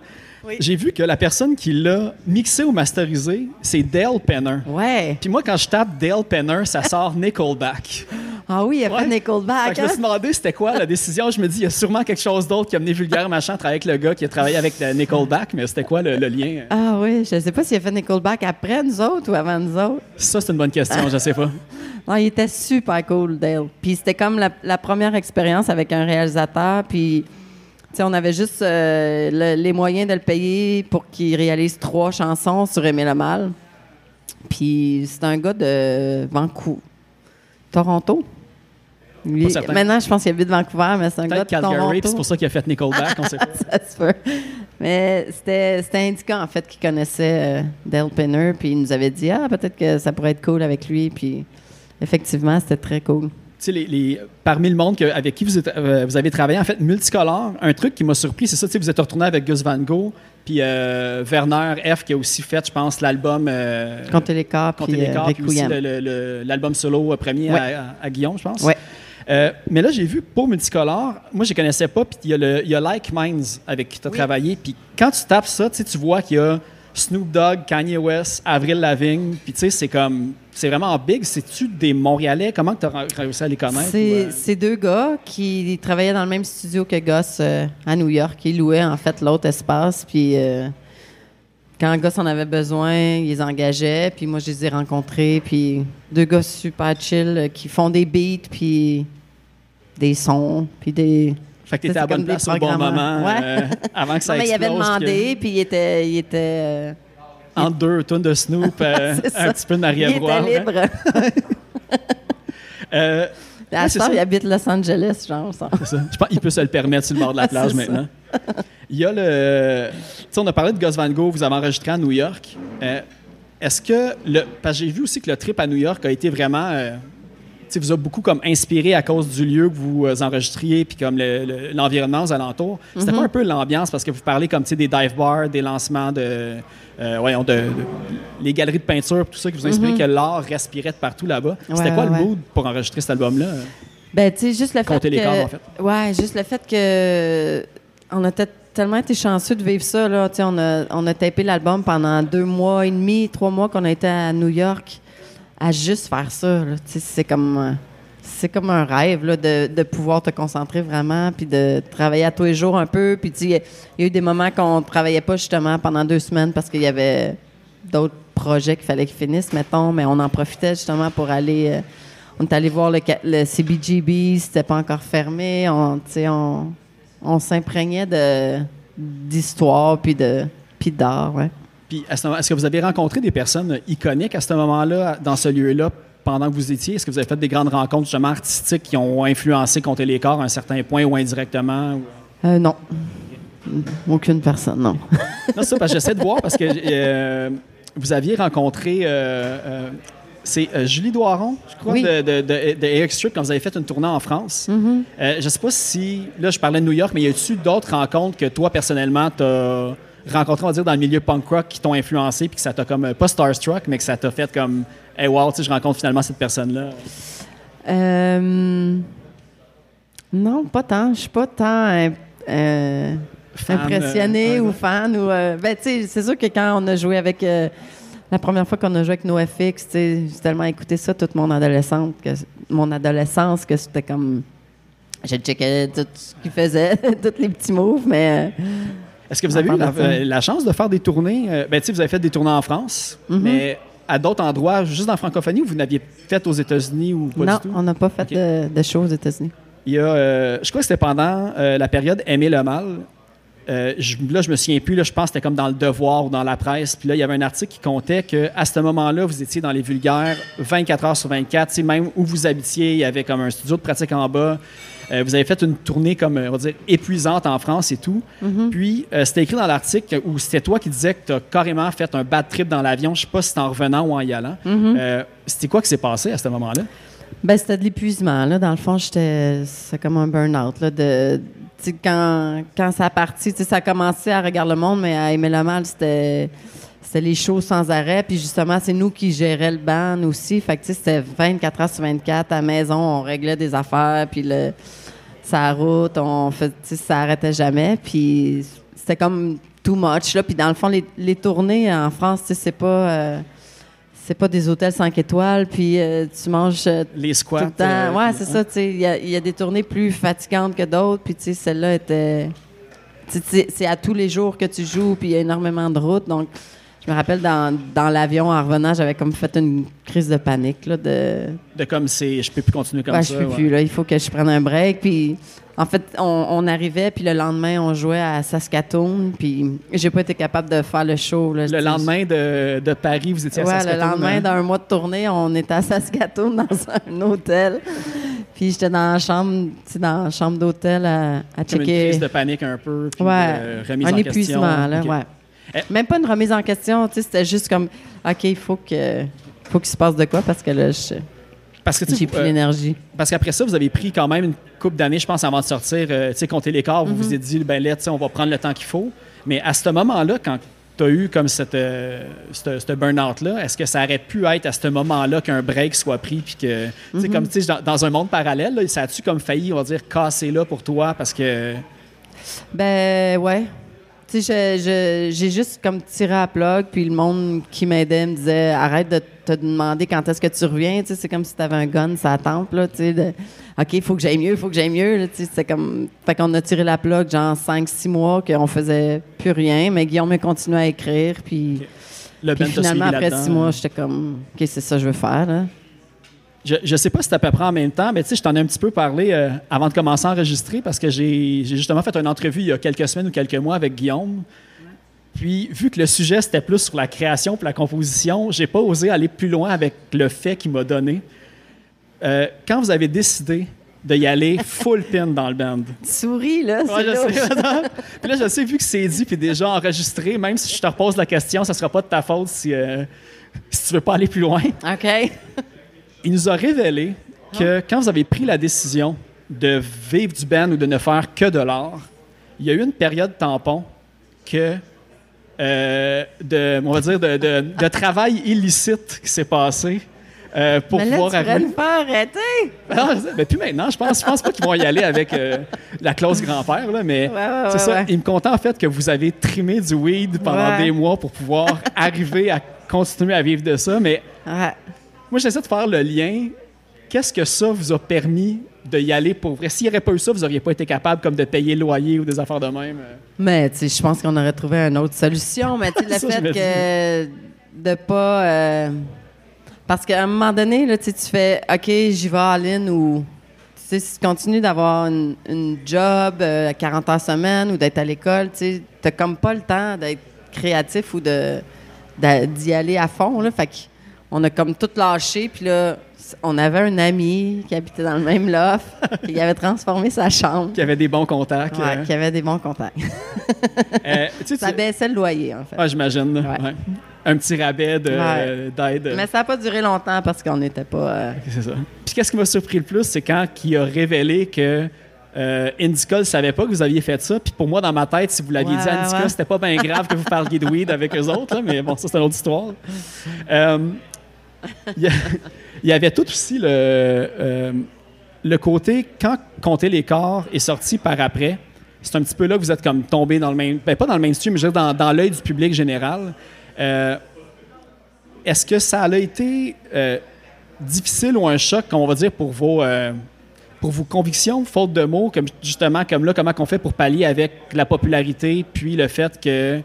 J'ai vu que la personne qui l'a mixé ou masterisé, c'est Dale Penner. Ouais. Puis moi, quand je tape Dale Penner, ça sort Nickelback. Ah oui, il a Ouais. Nickelback. que je me hein? suis demandé c'était quoi la décision. Je me dis, il y a sûrement quelque chose d'autre qui a mené Vulgaire Machin à travailler avec le gars qui a travaillé avec euh, Nickelback, mais c'était quoi le, le lien? Ah oui, je sais pas s'il a fait Nickelback après nous autres ou avant nous autres. Ça, c'est une bonne question, je sais pas. Non, il était super cool, Dale. Puis c'était comme la, la première expérience avec un réalisateur. Puis, tu sais, on avait juste euh, le- les moyens de le payer pour qu'il réalise trois chansons sur Aimer le mal. Puis c'est un gars de Vancouver. Toronto. Lui- maintenant, je pense qu'il habite Vancouver, mais c'est un gars de Calgary, c'est pour ça qu'il a fait Nickelback, on sait pas. ça se peut. Mais c'était c'était indiquant, en fait, qu'il connaissait euh, Dale Penner, puis il nous avait dit, ah, peut-être que ça pourrait être cool avec lui, puis effectivement, c'était très cool. Tu sais, les, les- parmi le monde que- avec qui vous, êtes- euh, vous avez travaillé, en fait, multicolore, un truc qui m'a surpris, c'est ça, tu sais, vous êtes retourné avec Gus Van Gogh, puis euh, Werner F. qui a aussi fait, je pense, l'album euh, Comptez les corps, puis euh, puis aussi l'album solo premier Ouais. à- à Guillaume, je pense. Ouais. Euh, mais là, j'ai vu pour multicolore, moi, je ne connaissais pas, puis il y, y a Like Minds avec qui tu as Oui. travaillé, puis quand tu tapes ça, tu vois qu'il y a Snoop Dogg, Kanye West, Avril Lavigne, puis tu sais, c'est comme, c'est vraiment big. C'est-tu des Montréalais? Comment tu as réussi à les connaître? C'est euh, deux gars qui travaillaient dans le même studio que Goss euh, à New York. Ils louaient en fait l'autre espace. Puis euh, quand Goss en avait besoin, ils les engageaient. Puis moi, je les ai rencontrés. Puis deux gars super chill qui font des beats, puis des sons, puis des. Fait que tu étais c'est à bonne place au bon programmeurs. moment Ouais. euh, avant que ça Non, mais il avait explose, demandé, puis il était. Il était euh, entre deux tonnes de Snoop, euh, un petit peu de il Maria était Broire. hein. libre. Euh, À Ouais, il habite Los Angeles, genre. ça. Ça. Je pense qu'il peut se le permettre sur le bord de la plage maintenant. Il y a le. Tu sais, on a parlé de Gus Van Gogh, vous avez enregistré à New York. Est-ce que. Le, parce que j'ai vu aussi que le trip à New York a été vraiment. Vous a beaucoup comme inspiré à cause du lieu que vous euh, enregistriez puis comme le- le- l'environnement aux alentours. C'était pas un peu l'ambiance parce que vous parlez comme des dive bars, des lancements de, euh, voyons, de, de- les galeries de peinture, tout ça qui vous a inspiré que l'art respirait de partout là-bas. C'était quoi ouais, le mood pour enregistrer cet album-là? Ben, tu sais, juste le fait que... les cordes, en fait. Ouais, juste le fait que... On a tellement été chanceux de vivre ça, là. Tu sais, on a, on a tapé l'album pendant deux mois et demi, trois mois qu'on a été à New York à juste faire ça, c'est comme... euh, comme un rêve de, de pouvoir te concentrer vraiment, puis de travailler à tous les jours un peu. Puis il y a- eu des moments qu'on ne travaillait pas justement pendant deux semaines parce qu'il y avait d'autres projets qu'il fallait qu'ils finissent, mettons, mais on en profitait justement pour aller. euh, on est allé voir le, le CBGB, c'était pas encore fermé. On, on, s'imprégnait d'histoire puis puis d'art. Puis, à ce moment- est-ce que vous avez rencontré des personnes iconiques à ce moment-là, dans ce lieu-là, pendant que vous étiez? Est-ce que vous avez fait des grandes rencontres justement artistiques qui ont influencé Compter les corps à un certain point ou indirectement? ou- Euh, non. Aucune personne, non. Non, c'est ça, parce que j'essaie de voir parce que euh, vous aviez rencontré. euh, c'est euh, Julie Doiron, je crois, Oui. de, de, de, de Eric Strip, quand vous avez fait une tournée en France. Euh, je sais pas si. Là, je parlais de New York, mais y a-tu d'autres rencontres que toi, personnellement, t'as rencontrées, on va dire, dans le milieu punk rock qui t'ont influencé puis que ça t'a comme. euh, Pas starstruck, mais que ça t'a fait comme. Hey, wow, je rencontre finalement cette personne-là? Euh, non, pas tant. Je suis pas tant euh, euh, impressionnée ou fan. Ou, ben, tu sais, c'est sûr que quand on a joué avec. La première fois qu'on a joué avec NoFX, j'ai tellement écouté ça toute mon adolescence que, mon adolescence que c'était comme. Je checkais tout ce qu'ils faisaient, tous les petits moves, mais. euh, Est-ce que vous avez eu la, euh, la chance de faire des tournées? euh, ben, tu sais, vous avez fait des tournées en France, Mhm. mais à d'autres endroits, juste dans la francophonie, ou vous n'aviez fait aux États-Unis ou pas non, du tout? on n'a pas fait de, de shows aux États-Unis. Il y a, euh, je crois que c'était pendant euh, la période Aimer le mal. Euh, je, là, je me souviens plus. Là, je pense que c'était comme dans le Devoir ou dans la presse. Puis là, il y avait un article qui comptait qu'à ce moment-là, vous étiez dans les vulgaires 24 heures sur 24. Tu sais, même où vous habitiez, il y avait comme un studio de pratique en bas. Euh, vous avez fait une tournée comme, on va dire, épuisante en France et tout. Puis, euh, c'était écrit dans l'article où c'était toi qui disais que tu as carrément fait un bad trip dans l'avion. Je sais pas si c'était en revenant ou en y allant. Euh, c'était quoi qui s'est passé à ce moment-là? Ben, c'était de l'épuisement. Là. Dans le fond, j'étais. C'est comme un burn-out. De, quand, quand ça a parti, ça a commencé à regarder le monde, mais à aimer le mal, c'était. C'était les shows sans arrêt. Puis justement, c'est nous qui gérait le band aussi. Fait que, c'était 24 heures sur 24 à la maison. On réglait des affaires. Puis le, sa route, on fait, ça arrêtait jamais. Puis c'était comme too much. Là. Puis dans le fond, les, les tournées en France, c'est pas. euh, c'est pas des hôtels 5 étoiles, puis euh, tu manges euh, Les squats. tout le temps. euh, ouais, c'est ça. tu sais, Il y, a- il y a des tournées plus fatigantes que d'autres, puis tu sais, celle-là était. c'est à tous les jours que tu joues, puis il y a énormément de routes. Donc, je me rappelle dans, dans l'avion en revenant, j'avais comme fait une crise de panique. Là, de, De comme c'est, je peux plus continuer comme ça. je peux ouais. plus. Là, il faut que je prenne un break. Puis, en fait, on, on arrivait, puis le lendemain, on jouait à Saskatoon, puis j'ai pas été capable de faire le show. là. Le lendemain de, de Paris, vous étiez à Ouais, le Saskatoon, lendemain hein? d'un mois de tournée, on était à Saskatoon dans un hôtel. Puis j'étais dans la chambre, dans la chambre d'hôtel à, à Comme une checker. crise de panique un peu, puis ouais, de remise un en épuisement, question. là, Ok. ouais. Eh. Même pas une remise en question, tu sais, c'était juste comme, OK, il faut que faut qu'il se passe de quoi parce que là, je- Parce que j'ai plus euh, l'énergie. parce qu'après ça, vous avez pris quand même une couple d'années, je pense, avant de sortir, euh, tu sais, compter l'écart, vous Mm-hmm. vous êtes dit, ben là, tu sais, on va prendre le temps qu'il faut. Mais à ce moment-là, quand tu as eu comme cette, euh, cette, cette burn-out-là, est-ce que ça aurait pu être à ce moment-là qu'un break soit pris, puis que, tu sais, comme, tu sais, dans, dans un monde parallèle, là, ça a-tu comme failli, on va dire, casser là pour toi, parce que... Ben ouais. Tu sais, j'ai juste comme tiré à la plug, puis le monde qui m'aidait me disait arrête de te demander quand est-ce que tu reviens. Tu sais, c'est comme si tu avais un gun, ça tempe, là. Tu sais, de, OK, il faut que j'aille mieux, il faut que j'aille mieux. Là, tu sais, c'est comme. Fait qu'on a tiré la plug, genre 5-6 mois, qu'on faisait plus rien, mais Guillaume a continué à écrire, puis. Le Puis finalement, après six mois, j'étais comme, OK, c'est ça que je veux faire. Là. Je, je sais pas si c'est à peu près en même temps, mais tu sais, je t'en ai un petit peu parlé euh, avant de commencer à enregistrer parce que j'ai justement fait une entrevue il y a quelques semaines ou quelques mois avec Guillaume. Puis, vu que le sujet c'était plus sur la création et la composition, j'ai pas osé aller plus loin avec le fait qu'il m'a donné. Euh, quand vous avez décidé de y aller full pin dans le band? Souris, là, c'est Ouais, je sais. puis là, je sais, vu que c'est dit puis déjà enregistré, même si je te repose la question, ça sera pas de ta faute si, euh, si tu veux pas aller plus loin. OK. Il nous a révélé que quand vous avez pris la décision de vivre du band ou de ne faire que de l'art, il y a eu une période tampon que euh, de, on va dire, de, de- de travail illicite qui s'est passé euh, pour Mais là, pouvoir tu me faire arrêter. Non, mais plus maintenant, je pense, je pense pas qu'ils vont y aller avec euh, la clause grand-père, là, mais Ouais, ouais, c'est ouais, ça. Il me content en fait que vous avez trimé du weed pendant des mois pour pouvoir arriver à continuer à vivre de ça. Mais. Moi, j'essaie de faire le lien. Qu'est-ce que ça vous a permis de y aller pour vrai? S'il n'y aurait pas eu ça, vous n'auriez pas été capable comme de payer le loyer ou des affaires de même. euh? Mais tu sais, je pense qu'on aurait trouvé une autre solution. Mais tu sais, le fait que de pas. euh, parce qu'à un moment donné, là, tu fais OK, j'y vais à Lynn ou. Tu sais, si tu continues d'avoir une, une job euh, à 40 heures semaine ou d'être à l'école, tu sais, t'as comme pas le temps d'être créatif ou de d'y aller à fond. Là. Fait qu'on a comme tout lâché. Puis là, on avait un ami qui habitait dans le même loft, qui avait transformé sa chambre. Qui avait des bons contacts. Ouais, euh. qui avait des bons contacts. Euh, tu Ça tu- baissait le loyer, en fait. Ouais, j'imagine. là. Ouais. Ouais. Un petit rabais Ouais. d'aide. Mais ça n'a pas duré longtemps parce qu'on n'était pas. euh, C'est ça. Puis qu'est-ce qui m'a surpris le plus, c'est quand il a révélé que euh, Indica ne savait pas que vous aviez fait ça. Puis pour moi, dans ma tête, si vous l'aviez Ouais, dit à Indica, ouais. c'était pas bien grave que vous parliez de weed avec eux autres. là, mais bon, ça, c'est une autre histoire. Euh, Il y, avait tout aussi le, euh, le côté, quand Compter les corps est sorti par après, c'est un petit peu là que vous êtes comme tombé dans le même... Ben, pas dans le mainstream, mais je dans, dans l'œil du public général. Euh, est-ce que ça a été euh, difficile ou un choc, on va dire, pour vos, pour vos convictions, faute de mots, comme justement, comme là, comment on fait pour pallier avec la popularité, puis le fait que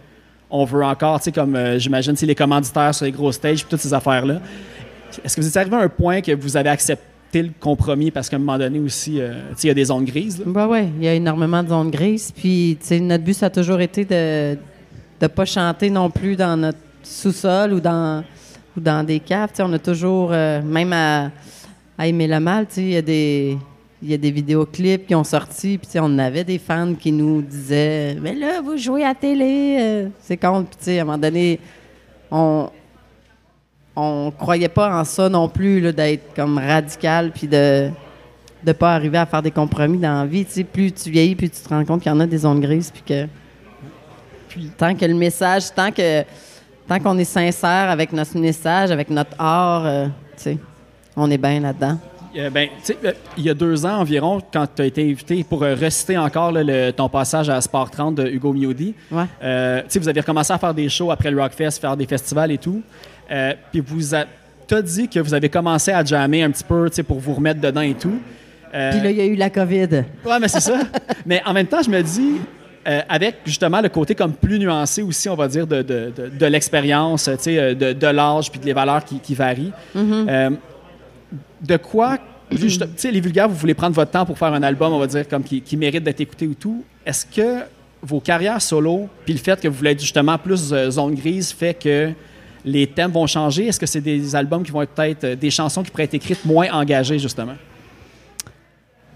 on veut encore, tu sais, comme euh, j'imagine, les commanditaires sur les gros stages, toutes ces affaires-là. Est-ce que vous êtes arrivé à un point que vous avez accepté le compromis parce qu'à un moment donné aussi, euh, tu sais, il y a des zones grises, là? bah ouais, il y a énormément de zones grises. Puis, tu sais, notre but, ça a toujours été de ne pas chanter non plus dans notre sous-sol ou dans, ou dans des caves. Tu sais, on a toujours, euh, même à, à Aimer le mal, tu sais, il y a des. Il y a des vidéoclips qui ont sorti, puis on avait des fans qui nous disaient Mais là, vous jouez à télé, euh, c'est con. Puis à un moment donné, on, on croyait pas en ça non plus, d'être comme radical, puis de de pas arriver à faire des compromis dans la vie. Plus tu vieillis, plus tu te rends compte qu'il y en a des zones grises, puis que tant que le message, tant que tant qu'on est sincère avec notre message, avec notre art, euh, on est bien là-dedans. Euh, ben, tu sais, euh, il y a deux ans environ, quand tu as été invité pour euh, reciter encore là, le- ton passage à Sport 30 de Hugo Miodi, Ouais. euh, tu sais, vous avez recommencé à faire des shows après le Rockfest, faire des festivals et tout. Euh, Puis vous a, t'as dit que vous avez commencé à jammer un petit peu pour vous remettre dedans et tout. Euh, Puis là, il y a eu la COVID. Ouais, mais c'est ça. mais en même temps, je me dis, euh, avec justement le côté comme plus nuancé aussi, on va dire, de, de, de, de l'expérience, de, de l'âge puis des valeurs qui, qui varient. Euh, de quoi, tu sais, les vulgaires, vous voulez prendre votre temps pour faire un album, on va dire, comme qui, qui mérite d'être écouté ou tout. Est-ce que vos carrières solo, puis le fait que vous voulez être justement plus euh, zone grise, fait que les thèmes vont changer? Est-ce que c'est des albums qui vont être peut-être euh, des chansons qui pourraient être écrites moins engagées, justement?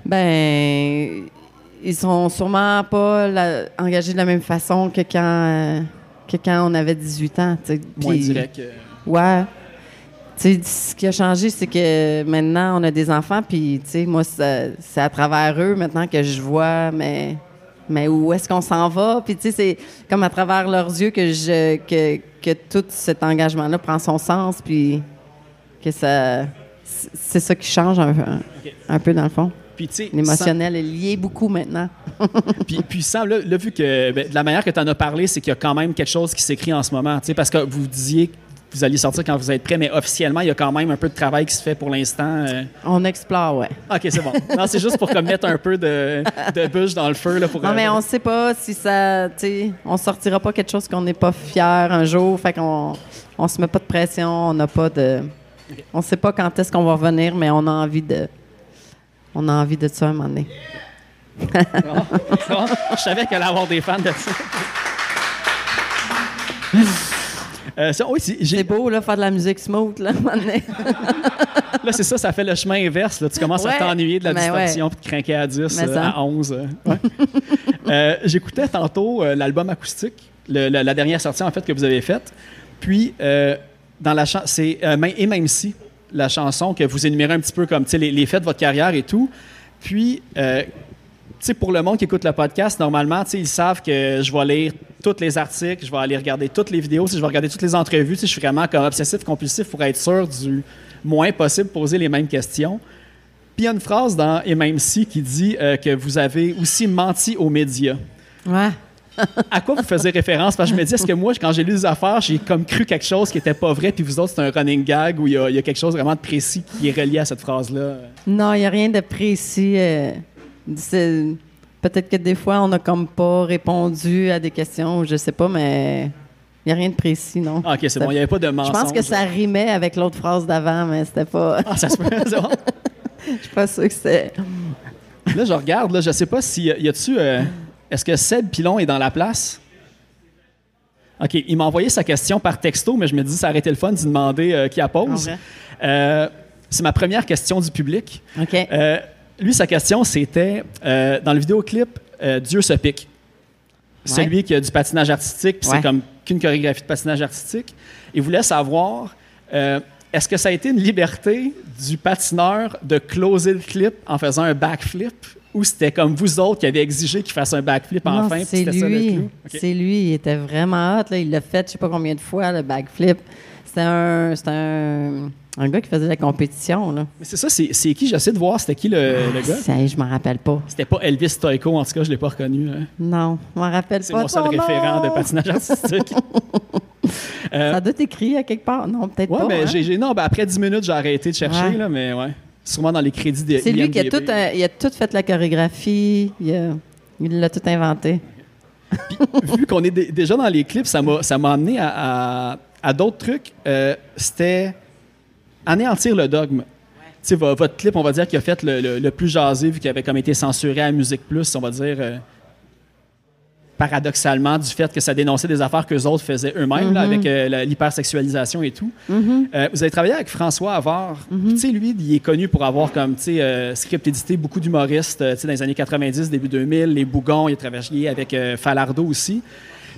Ben, ils sont sûrement pas la- engagés de la même façon que quand, euh, que quand on avait 18 ans. Moins Puis- direct. euh, Ouais. Ce qui a changé, c'est que maintenant, on a des enfants, puis, tu sais, moi, c'est à travers eux maintenant que je vois, mais, mais où est-ce qu'on s'en va? Puis, tu sais, c'est comme à travers leurs yeux que, je, que, que tout cet engagement-là prend son sens, puis que ça. c'est- ça qui change un, un- un peu, dans le fond. Puis, tu sais, L'émotionnel est lié beaucoup maintenant. Puis, puis là, là, vu que ben, de la manière que tu en as parlé, c'est qu'il y a quand même quelque chose qui s'écrit en ce moment. tu sais, Parce que vous disiez vous alliez sortir quand vous êtes prêt, mais officiellement, il y a quand même un peu de travail qui se fait pour l'instant. euh. On explore, ouais. OK, c'est bon. Non, c'est juste pour comme, mettre un peu de, de bûche dans le feu. Là, pour, Non, euh, mais on sait pas si ça. On sortira pas quelque chose qu'on n'est pas fier un jour. Fait qu'on on se met pas de pression. On n'a pas de. On sait pas quand est-ce qu'on va revenir, mais on a envie de. On a envie de ça un moment donné. Bon, je savais qu'elle allait avoir des fans de ça. Euh, ça, oui, c'est- beau, là, faire de la musique smooth, là, à là, c'est ça, ça fait le chemin inverse. Là. Tu commences à Ouais. t'ennuyer de la Ben distorsion puis de craquer à 10, Mais euh, ça. à 11. euh, ouais. Euh, J'écoutais tantôt euh, l'album acoustique, le- la, la dernière sortie, en fait, que vous avez faite. Puis, euh, dans la c'est euh, Et même si, la chanson que vous énumérez un petit peu comme tu sais, les, les faits de votre carrière et tout. Puis, euh, sais, pour le monde qui écoute le podcast, normalement, tu sais, ils savent que je vais lire tous les articles, je vais aller regarder toutes les vidéos, sais, je vais regarder toutes les entrevues. Je suis vraiment comme obsessif, compulsif pour être sûr du moins possible poser les mêmes questions. Puis il y a une phrase dans Et même si qui dit euh, que vous avez aussi menti aux médias. Ouais. À quoi vous faisiez référence? Parce que je me dis, est-ce que moi, quand j'ai lu les affaires, j'ai comme cru quelque chose qui était pas vrai, puis vous autres, c'est un running gag où il y, a- il y a quelque chose vraiment de précis qui est relié à cette phrase-là? Non, il n'y a rien de précis. euh, Peut-être que des fois, on n'a comme pas répondu à des questions, je sais pas, mais il n'y a rien de précis, non. Ah, ok, c'est bon, il n'y avait pas de Je mensonge. pense que ça rimait avec l'autre phrase d'avant, mais c'était pas. Ah, ça se peut, c'est bon. Je suis pas sûre que c'était. Là, je regarde, là, je sais pas si y a-tu. euh, Est-ce que Seb Pilon est dans la place? OK, il m'a envoyé sa question par texto, mais je me dis ça aurait été le fun d'y demander euh, qui la pose. Euh, c'est ma première question du public. OK. Lui, sa question, c'était euh, dans le vidéoclip euh, Dieu se pique. Celui qui a du patinage artistique, puis Ouais. c'est comme qu'une chorégraphie de patinage artistique. Il voulait savoir euh, est-ce que ça a été une liberté du patineur de closer le clip en faisant un backflip ou c'était comme vous autres qui avez exigé qu'il fasse un backflip Non, enfin? c'est lui. clou? OK. C'est lui. Il était vraiment hot. Là. Il l'a fait, je sais pas combien de fois, le backflip. C'était un, c'était un, un gars qui faisait la compétition. Là. Mais c'est ça, c'est c'est qui? J'essaie de voir c'était qui le, le gars. Ça, je m'en rappelle pas. C'était pas Elvis Stoico, en tout cas, je l'ai pas reconnu. hein. Non, je m'en rappelle C'est pas. mon seul référent nom. de patinage artistique. Euh, Ça doit être écrit à quelque part. Non, peut-être Ouais, pas. hein. j'ai, j'ai- non, ben après 10 minutes, j'ai arrêté de chercher, Ouais. là, mais ouais. Sûrement dans les crédits des C'est lui qui a tout, euh, il a tout fait la chorégraphie. Il a- il l'a tout inventé. Vu qu'on est dé- déjà dans les clips, ça m'a, ça m'a amené à, à- à d'autres trucs. Euh, c'était anéantir le dogme. Vo- votre clip, on va dire, qui a fait le, le- le plus jasé, vu qu'il avait comme été censuré à Musique Plus, on va dire, euh, paradoxalement, du fait que ça dénonçait des affaires que autres faisaient eux-mêmes, là, Mhm. avec euh, l'hypersexualisation et tout. Euh, vous avez travaillé avec François Havard. Tu sais, lui, il est connu pour avoir comme, tu sais, script édité beaucoup d'humoristes, tu sais, dans les années 90, début 2000, Les Bougons, il a travaillé avec Falardeau aussi.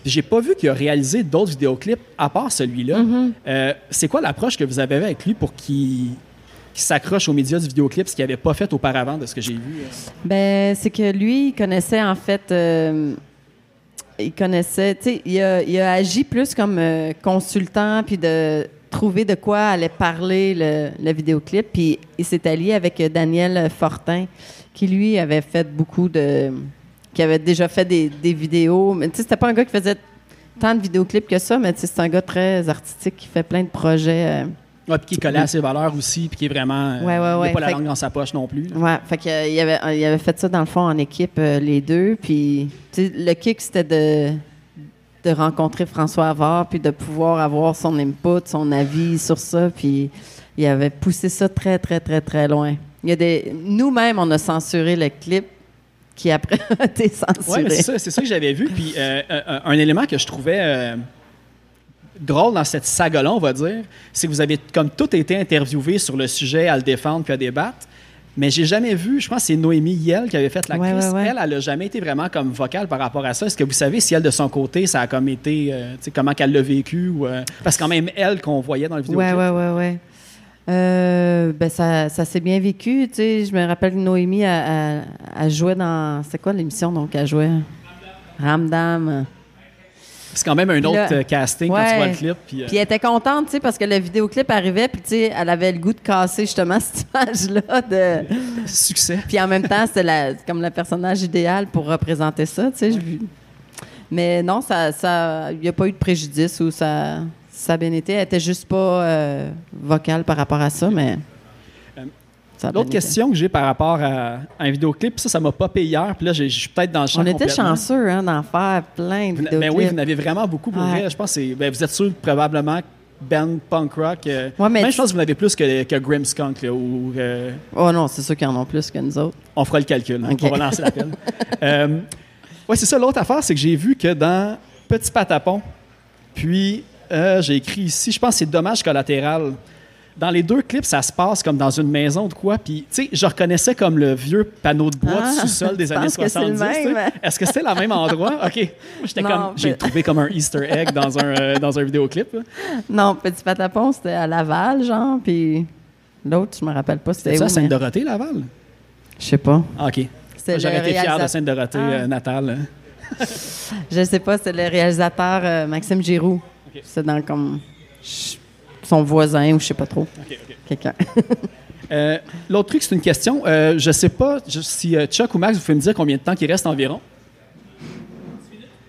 J'ai pas vu qu'il a réalisé d'autres vidéoclips à part celui-là. Mhm. Euh, c'est quoi l'approche que vous avez avec lui pour qu'il s'accroche aux médias du vidéoclip, ce qu'il n'avait pas fait auparavant de ce que j'ai vu? euh? Ben, c'est que lui, il connaissait en fait. euh, il connaissait. Tu sais, il a, il a agi plus comme euh, consultant, puis de trouver de quoi allait parler le, le vidéoclip. Puis il s'est allié avec Daniel Fortin, qui lui avait fait beaucoup de. Qui avait déjà fait des, des vidéos. Mais tu sais, c'était pas un gars qui faisait tant de vidéoclips que ça, mais tu sais, c'est un gars très artistique qui fait plein de projets. euh, Ouais, puis qui est collé à ses valeurs aussi, puis qui est vraiment. euh, Ouais, ouais, il a pas la langue dans sa poche non plus. là. Ouais, fait que, euh, il, avait, euh, il avait fait ça dans le fond en équipe, euh, les deux. Puis, tu sais, le kick, c'était de, de rencontrer François Havard, puis de pouvoir avoir son input, son avis sur ça. Puis, il avait poussé ça très, très, très, très loin. Il y a des... Nous-mêmes, on a censuré le clip qui après a été Oui, censuré. mais c'est ça, c'est ça que j'avais vu. Puis euh, un, un élément que je trouvais euh, drôle dans cette saga-là, on va dire, c'est que vous avez comme tout été interviewé sur le sujet à le défendre puis à débattre. Mais j'ai jamais vu, je pense que c'est Noémie Yel qui avait fait. Ouais, ouais, ouais. Elle, elle n'a jamais été vraiment comme vocale par rapport à ça. Est-ce que vous savez si elle, de son côté, ça a comme été, euh, tu sais, comment qu'elle l'a vécu? Ou, euh, parce que quand même, elle qu'on voyait dans le vidéo. Ouais, ouais, ouais, ouais. Euh, ben ça, ça s'est bien vécu, tu sais. Je me rappelle que Noémie a, a- a joué dans... C'est quoi l'émission, donc, elle jouait? Ramdam. C'est quand même un autre euh, casting quand tu Ouais. vois le clip. Puis, euh, Puis elle était contente, tu sais, parce que le vidéoclip arrivait, puis tu sais, elle avait le goût de casser justement cette image-là. De... succès. Puis en même temps, c'était la- comme le personnage idéal pour représenter ça, tu sais. je- Mais non, ça, ça, il n'y a pas eu de préjudice ou ça, ça a bien été. Elle était juste pas euh, vocale par rapport à ça, mais. Euh, L'autre question que j'ai par rapport à, un vidéoclip, ça, ça m'a pas payé hier. Puis là, je suis peut-être dans le champ On était chanceux hein, d'en faire plein de Vous, vidéoclips. ben oui, vous en avez vraiment beaucoup pour Ouais. vrai. Je pense que c'est- ben, vous êtes sûr probablement que Ben Punk Rock. euh, Ouais, mais même je pense que vous en avez plus que, que Grimmskunk. là, ou, euh, Oh non, c'est sûr qu'ils en ont plus que nous autres. on fera le calcul. hein. Ok. On va lancer l'appel. euh, ouais, c'est ça. L'autre affaire, c'est que j'ai vu que dans Petit Patapon, puis Euh, J'ai écrit ici, je pense que c'est dommage collatéral. Dans les deux clips, ça se passe comme dans une maison de quoi. Puis, tu sais, je reconnaissais comme le vieux panneau de bois Ah, du sous-sol des années pense que c'est le 70. tu sais. même? Est-ce que c'était le même endroit? OK. J'étais comme. J'ai trouvé comme un Easter egg dans un, euh, dans un vidéoclip. là. Non, Petit Patapon, c'était à Laval, genre, puis l'autre, je me rappelle pas c'était C'est ça, Sainte-Dorothée, Laval? je sais pas. Ah, OK. J'aurais été fier de Sainte-Dorothée Ah. euh, natale. Je sais pas, c'est le réalisateur euh, Maxime Giroux. C'est dans comme son voisin ou je sais pas trop, quelqu'un. Euh, L'autre truc, c'est une question. Euh, je sais pas je- si euh, Chuck ou Max, vous pouvez me dire combien de temps il reste environ?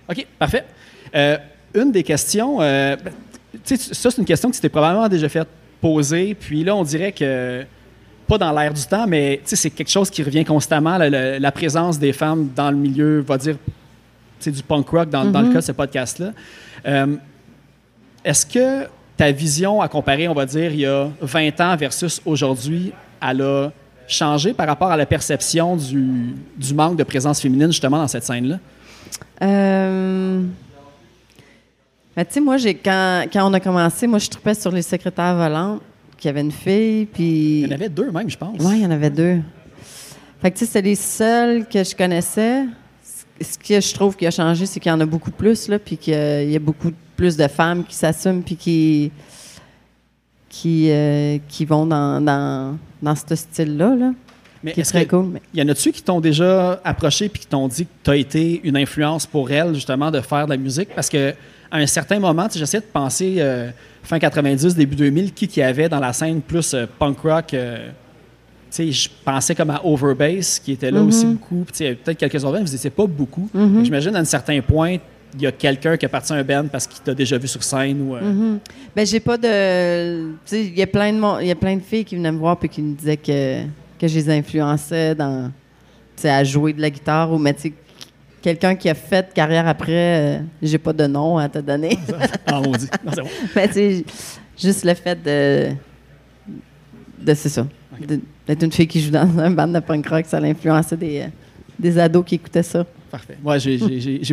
OK, parfait. Euh, une des questions, ben, tu sais, ça, c'est une question que tu t'es probablement déjà fait poser. Puis là, on dirait que, pas dans l'air du temps, mais tu sais, c'est quelque chose qui revient constamment, la, la- la présence des femmes dans le milieu, on va dire, du punk rock dans, dans le cas de ce podcast-là. Est-ce que ta vision à comparer, on va dire, il y a 20 ans versus aujourd'hui, elle a changé par rapport à la perception du, du manque de présence féminine justement dans cette scène-là? Euh... ben, tu sais, moi, j'ai, quand, quand on a commencé, moi, je tripais sur les secrétaires volantes, qu'il y avait une fille, puis... Il y en avait deux même, je pense. Oui, il y en avait deux. Fait que, tu sais, c'est les seuls que je connaissais. Ce que je trouve qui a changé, c'est qu'il y en a beaucoup plus, là, puis qu'il y a beaucoup plus de femmes qui s'assument, puis qui, qui, euh, qui vont dans, dans, dans ce style-là, là, Mais qui est est-ce très que- cool. Mais- Y en a-tu qui t'ont déjà approché puis qui t'ont dit que tu as été une influence pour elle, justement, de faire de la musique? Parce que à un certain moment, j'essayais de penser, euh, fin 90, début 2000, qui qu'il y avait dans la scène plus euh, punk rock. euh, je pensais comme à Overbass, qui était là Mhm. aussi beaucoup. Peut-être quelques autres mais c'était pas beaucoup. Mhm. J'imagine, à un certain point, il y a quelqu'un qui parti à un band parce qu'il t'a déjà vu sur scène. Ou, euh, Mhm. Ben, j'ai pas de. Tu sais, il y a plein de mon- y a plein de filles qui venaient me voir puis qui me disaient que, que je les influençais dans. Tu sais, à jouer de la guitare ou, mais tu sais, quelqu'un qui a fait carrière après, euh, j'ai pas de nom à te donner. Ah, on dit. Non, c'est bon. mais tu sais, juste le fait de. de c'est ça. D'être une fille qui joue dans un band de punk rock, ça a influencé des, euh, des ados qui écoutaient ça. Parfait. Moi, j'ai-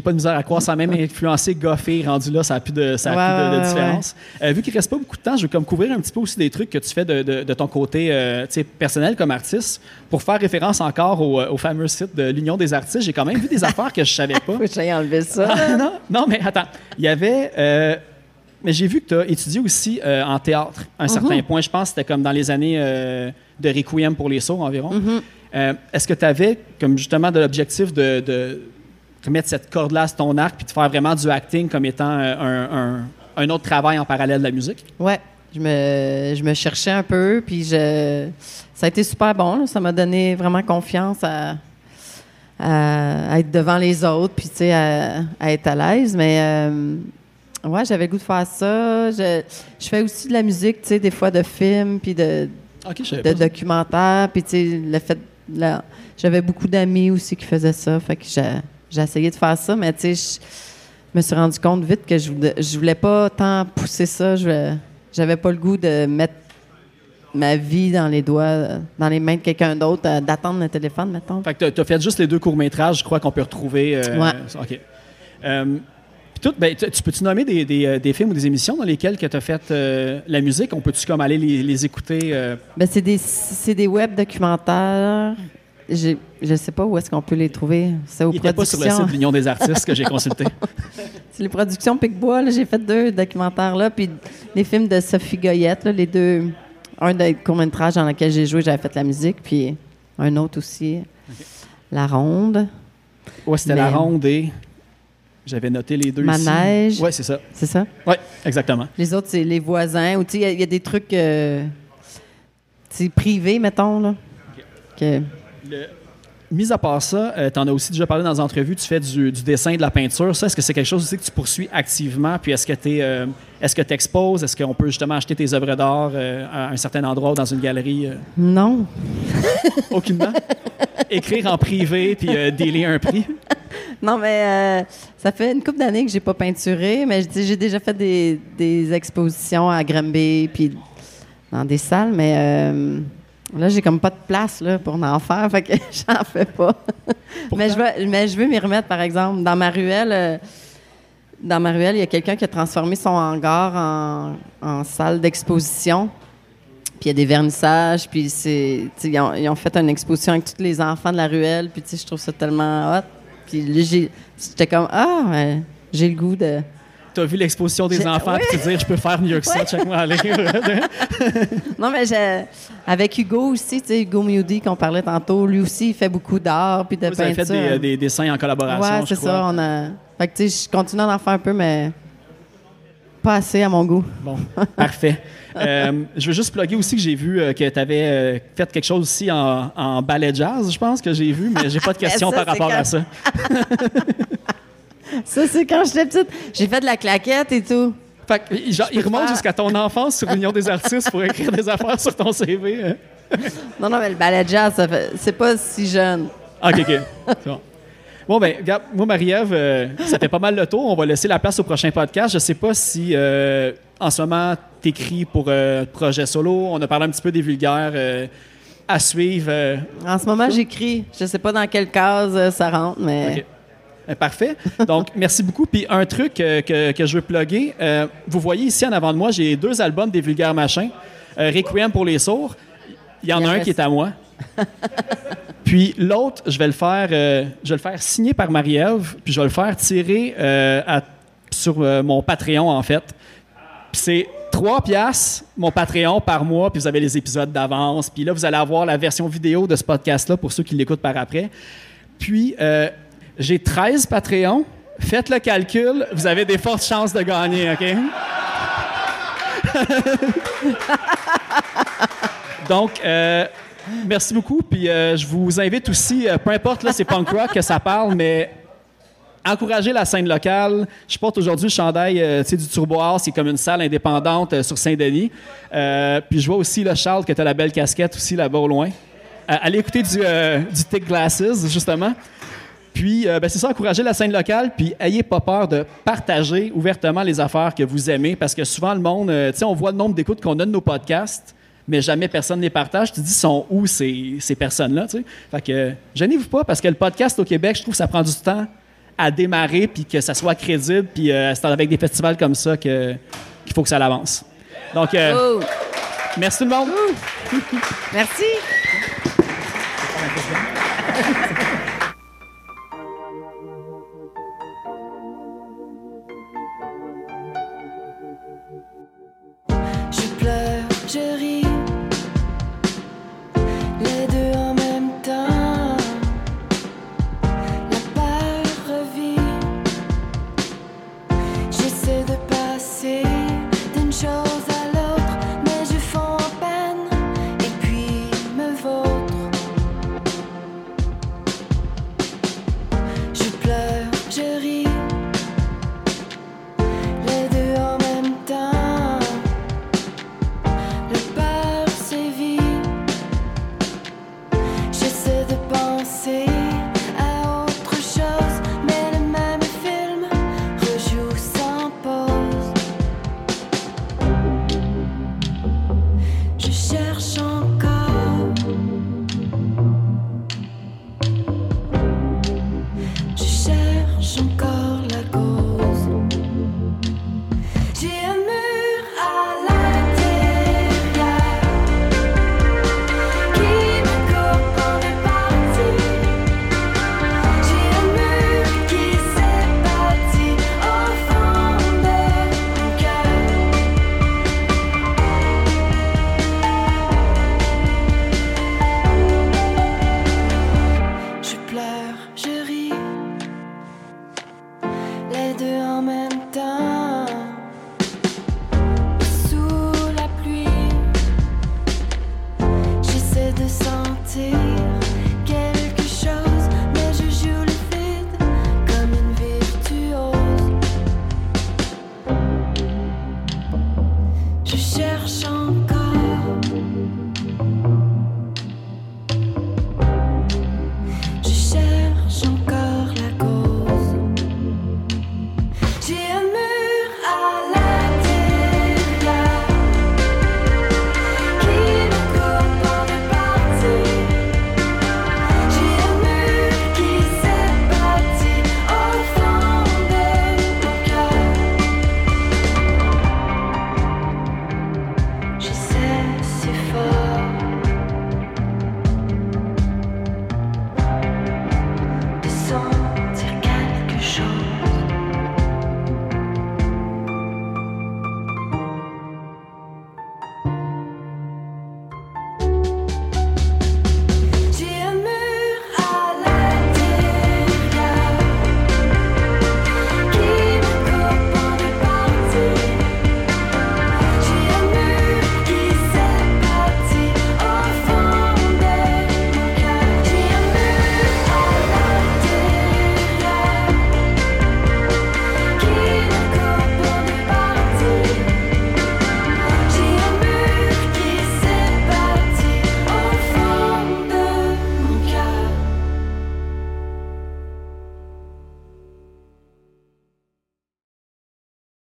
pas de misère à croire. Ça a même influencé Goffé, rendu là, ça n'a plus de, ça a Ouais, plus de- différence. Euh, vu qu'il reste pas beaucoup de temps, je veux comme couvrir un petit peu aussi des trucs que tu fais de, de- de ton côté euh, personnel comme artiste. Pour faire référence encore au, euh, au fameux site de l'Union des artistes, j'ai quand même vu des affaires que je savais pas. Faut que j'aille enlever ça. Ah, non, non, mais attends. Il y avait. euh, mais j'ai vu que tu as étudié aussi en théâtre à un Mhm. certain point. Je pense que c'était comme dans les années de Requiem pour les sourds environ. Mhm. Euh, Est-ce que tu avais comme justement de l'objectif de, de mettre cette corde-là sur ton arc puis de faire vraiment du acting comme étant euh, un, un- un autre travail en parallèle de la musique? Ouais, je me, je me cherchais un peu, puis je, ça a été super bon. là. Ça m'a donné vraiment confiance à, à- à être devant les autres, puis tu sais, à, à être à l'aise. Mais euh, ouais, j'avais le goût de faire ça. Je, je fais aussi de la musique, tu sais, des fois de films, puis de, de documentaires, puis tu sais, le fait. Là, j'avais beaucoup d'amis aussi qui faisaient ça, fait que j'ai, essayé de faire ça, mais tu sais, je me suis rendu compte vite que je voulais, je voulais pas tant pousser ça. Je, j'avais pas le goût de mettre ma vie dans les doigts, dans les mains de quelqu'un d'autre, euh, d'attendre le téléphone, mettons. Fait que tu as fait juste les deux courts-métrages, je crois qu'on peut retrouver. euh, Ouais. OK. Euh, puis tout, ben, tu tu peux-tu nommer des, des, euh, des films ou des émissions dans lesquelles tu as fait euh, la musique? On peut-tu comme aller les, les écouter? euh, Ben, c'est des, des web documentaires. Je sais pas où est-ce qu'on peut les trouver. C'est aux Ils n'étaient pas sur le productions. site de l'Union des artistes que j'ai consulté. C'est les productions Picbois. J'ai fait deux documentaires là. Puis les films de Sophie Goyette, là, les deux. Un de court-métrage dans lequel j'ai joué, j'avais fait la musique. Puis un autre aussi, La Ronde. Ouais, c'était La Ronde et. J'avais noté les deux ici. Manège. Oui, c'est ça. C'est ça? Oui, exactement. Les autres, c'est les voisins. Ou tu sais, il y a- il y, a des trucs. euh, c'est privé, mettons. Là. Que- Le- Mis à part ça, tu en as aussi déjà parlé dans les entrevues, tu fais du, du dessin, de la peinture. Ça, est-ce que c'est quelque chose aussi que tu poursuis activement? Puis est-ce que tu est-ce que exposes? Est-ce qu'on peut justement acheter tes œuvres d'art euh, à un certain endroit ou dans une galerie? euh? Non. Aucunement? Écrire en privé puis euh, dealer un prix? Non, mais euh, ça fait une couple d'années que j'ai pas peinturé, mais j'ai déjà fait des, des expositions à Granby puis dans des salles, mais euh, là, j'ai comme pas de place là, pour en faire, fait que j'en fais pas. mais, je veux, mais je veux m'y remettre, par exemple. Dans ma ruelle, euh, dans ma ruelle, il y a quelqu'un qui a transformé son hangar en, en salle d'exposition. Puis il y a des vernissages, puis c'est, ils, ont, ils ont fait une exposition avec tous les enfants de la ruelle, puis je trouve ça tellement hot. Puis j'étais comme, ah, ouais, j'ai le goût de... Tu as vu l'exposition des enfants oui. puis te dire, je peux faire mieux que ça, Ouais. check-moi aller. Non, mais j'ai- avec Hugo aussi, tu sais, Hugo Moody qu'on parlait tantôt, lui aussi, il fait beaucoup d'art, puis de Vous peinture. fait des, des dessins en collaboration, Ouais, c'est ça, on a... Fait que, tu sais, je continue à en faire un peu, mais pas assez à mon goût. Bon, parfait. Euh, je veux juste plugger aussi que j'ai vu euh, que tu avais fait quelque chose aussi en, en ballet jazz, je pense que j'ai vu, mais j'ai pas de questions Ça, par rapport à ça. Ça, c'est quand j'étais petite. J'ai fait de la claquette et tout. Fait que, il- genre, il peux remonte jusqu'à ton enfance sur l'Union des artistes pour écrire des affaires sur ton CV. hein? Non, non, mais le ballet jazz, ça fait- c'est pas si jeune. Ah, OK, OK. C'est bon. Bon, ben, regarde, moi, Marie-Ève, euh, ça fait pas mal le tour. On va laisser la place au prochain podcast. Je sais pas si, euh, en ce moment, t'écris pour euh, projet solo. On a parlé un petit peu des vulgaires euh, à suivre. En ce moment, j'écris. Je sais pas dans quelle case ça rentre, mais... Euh, Parfait. Donc, merci beaucoup. Puis, un truc euh, que, que je veux plugger, euh, vous voyez ici en avant de moi, j'ai deux albums des vulgaires machins. Euh, Requiem pour les sourds. Il y en a un qui est à moi. Puis l'autre, je vais le faire, euh, je vais le faire signer par Marie-Ève, puis je vais le faire tirer euh, à- sur euh, mon Patreon en fait. Puis c'est 3 piastres, mon Patreon par mois, puis vous avez les épisodes d'avance. Puis là, vous allez avoir la version vidéo de ce podcast-là pour ceux qui l'écoutent par après. Puis, j'ai 13 Patreons. Faites le calcul, vous avez des fortes chances de gagner, OK? Donc, euh, merci beaucoup. Puis, euh, je vous invite aussi, euh, peu importe, là, c'est punk rock que ça parle, mais encourager la scène locale. Je porte aujourd'hui le chandail euh, du Turbo House, qui est comme une salle indépendante sur Saint-Denis. Puis je vois aussi, le Charles, que tu as la belle casquette aussi là-bas au loin. Allez écouter du, du Thick Glasses, justement. Puis, euh, ben, c'est ça, encourager la scène locale, puis ayez pas peur de partager ouvertement les affaires que vous aimez, parce que souvent, le monde, euh, tu sais, on voit le nombre d'écoutes qu'on a de nos podcasts, mais jamais personne ne les partage. Tu te dis, sont où ces, ces personnes-là, tu sais? Fait que, euh, gênez-vous pas, parce que le podcast au Québec, je trouve que ça prend du temps à démarrer, puis que ça soit crédible, puis euh, c'est avec des festivals comme ça que- qu'il faut que ça avance. Donc, euh, Oh! merci tout le monde. Merci!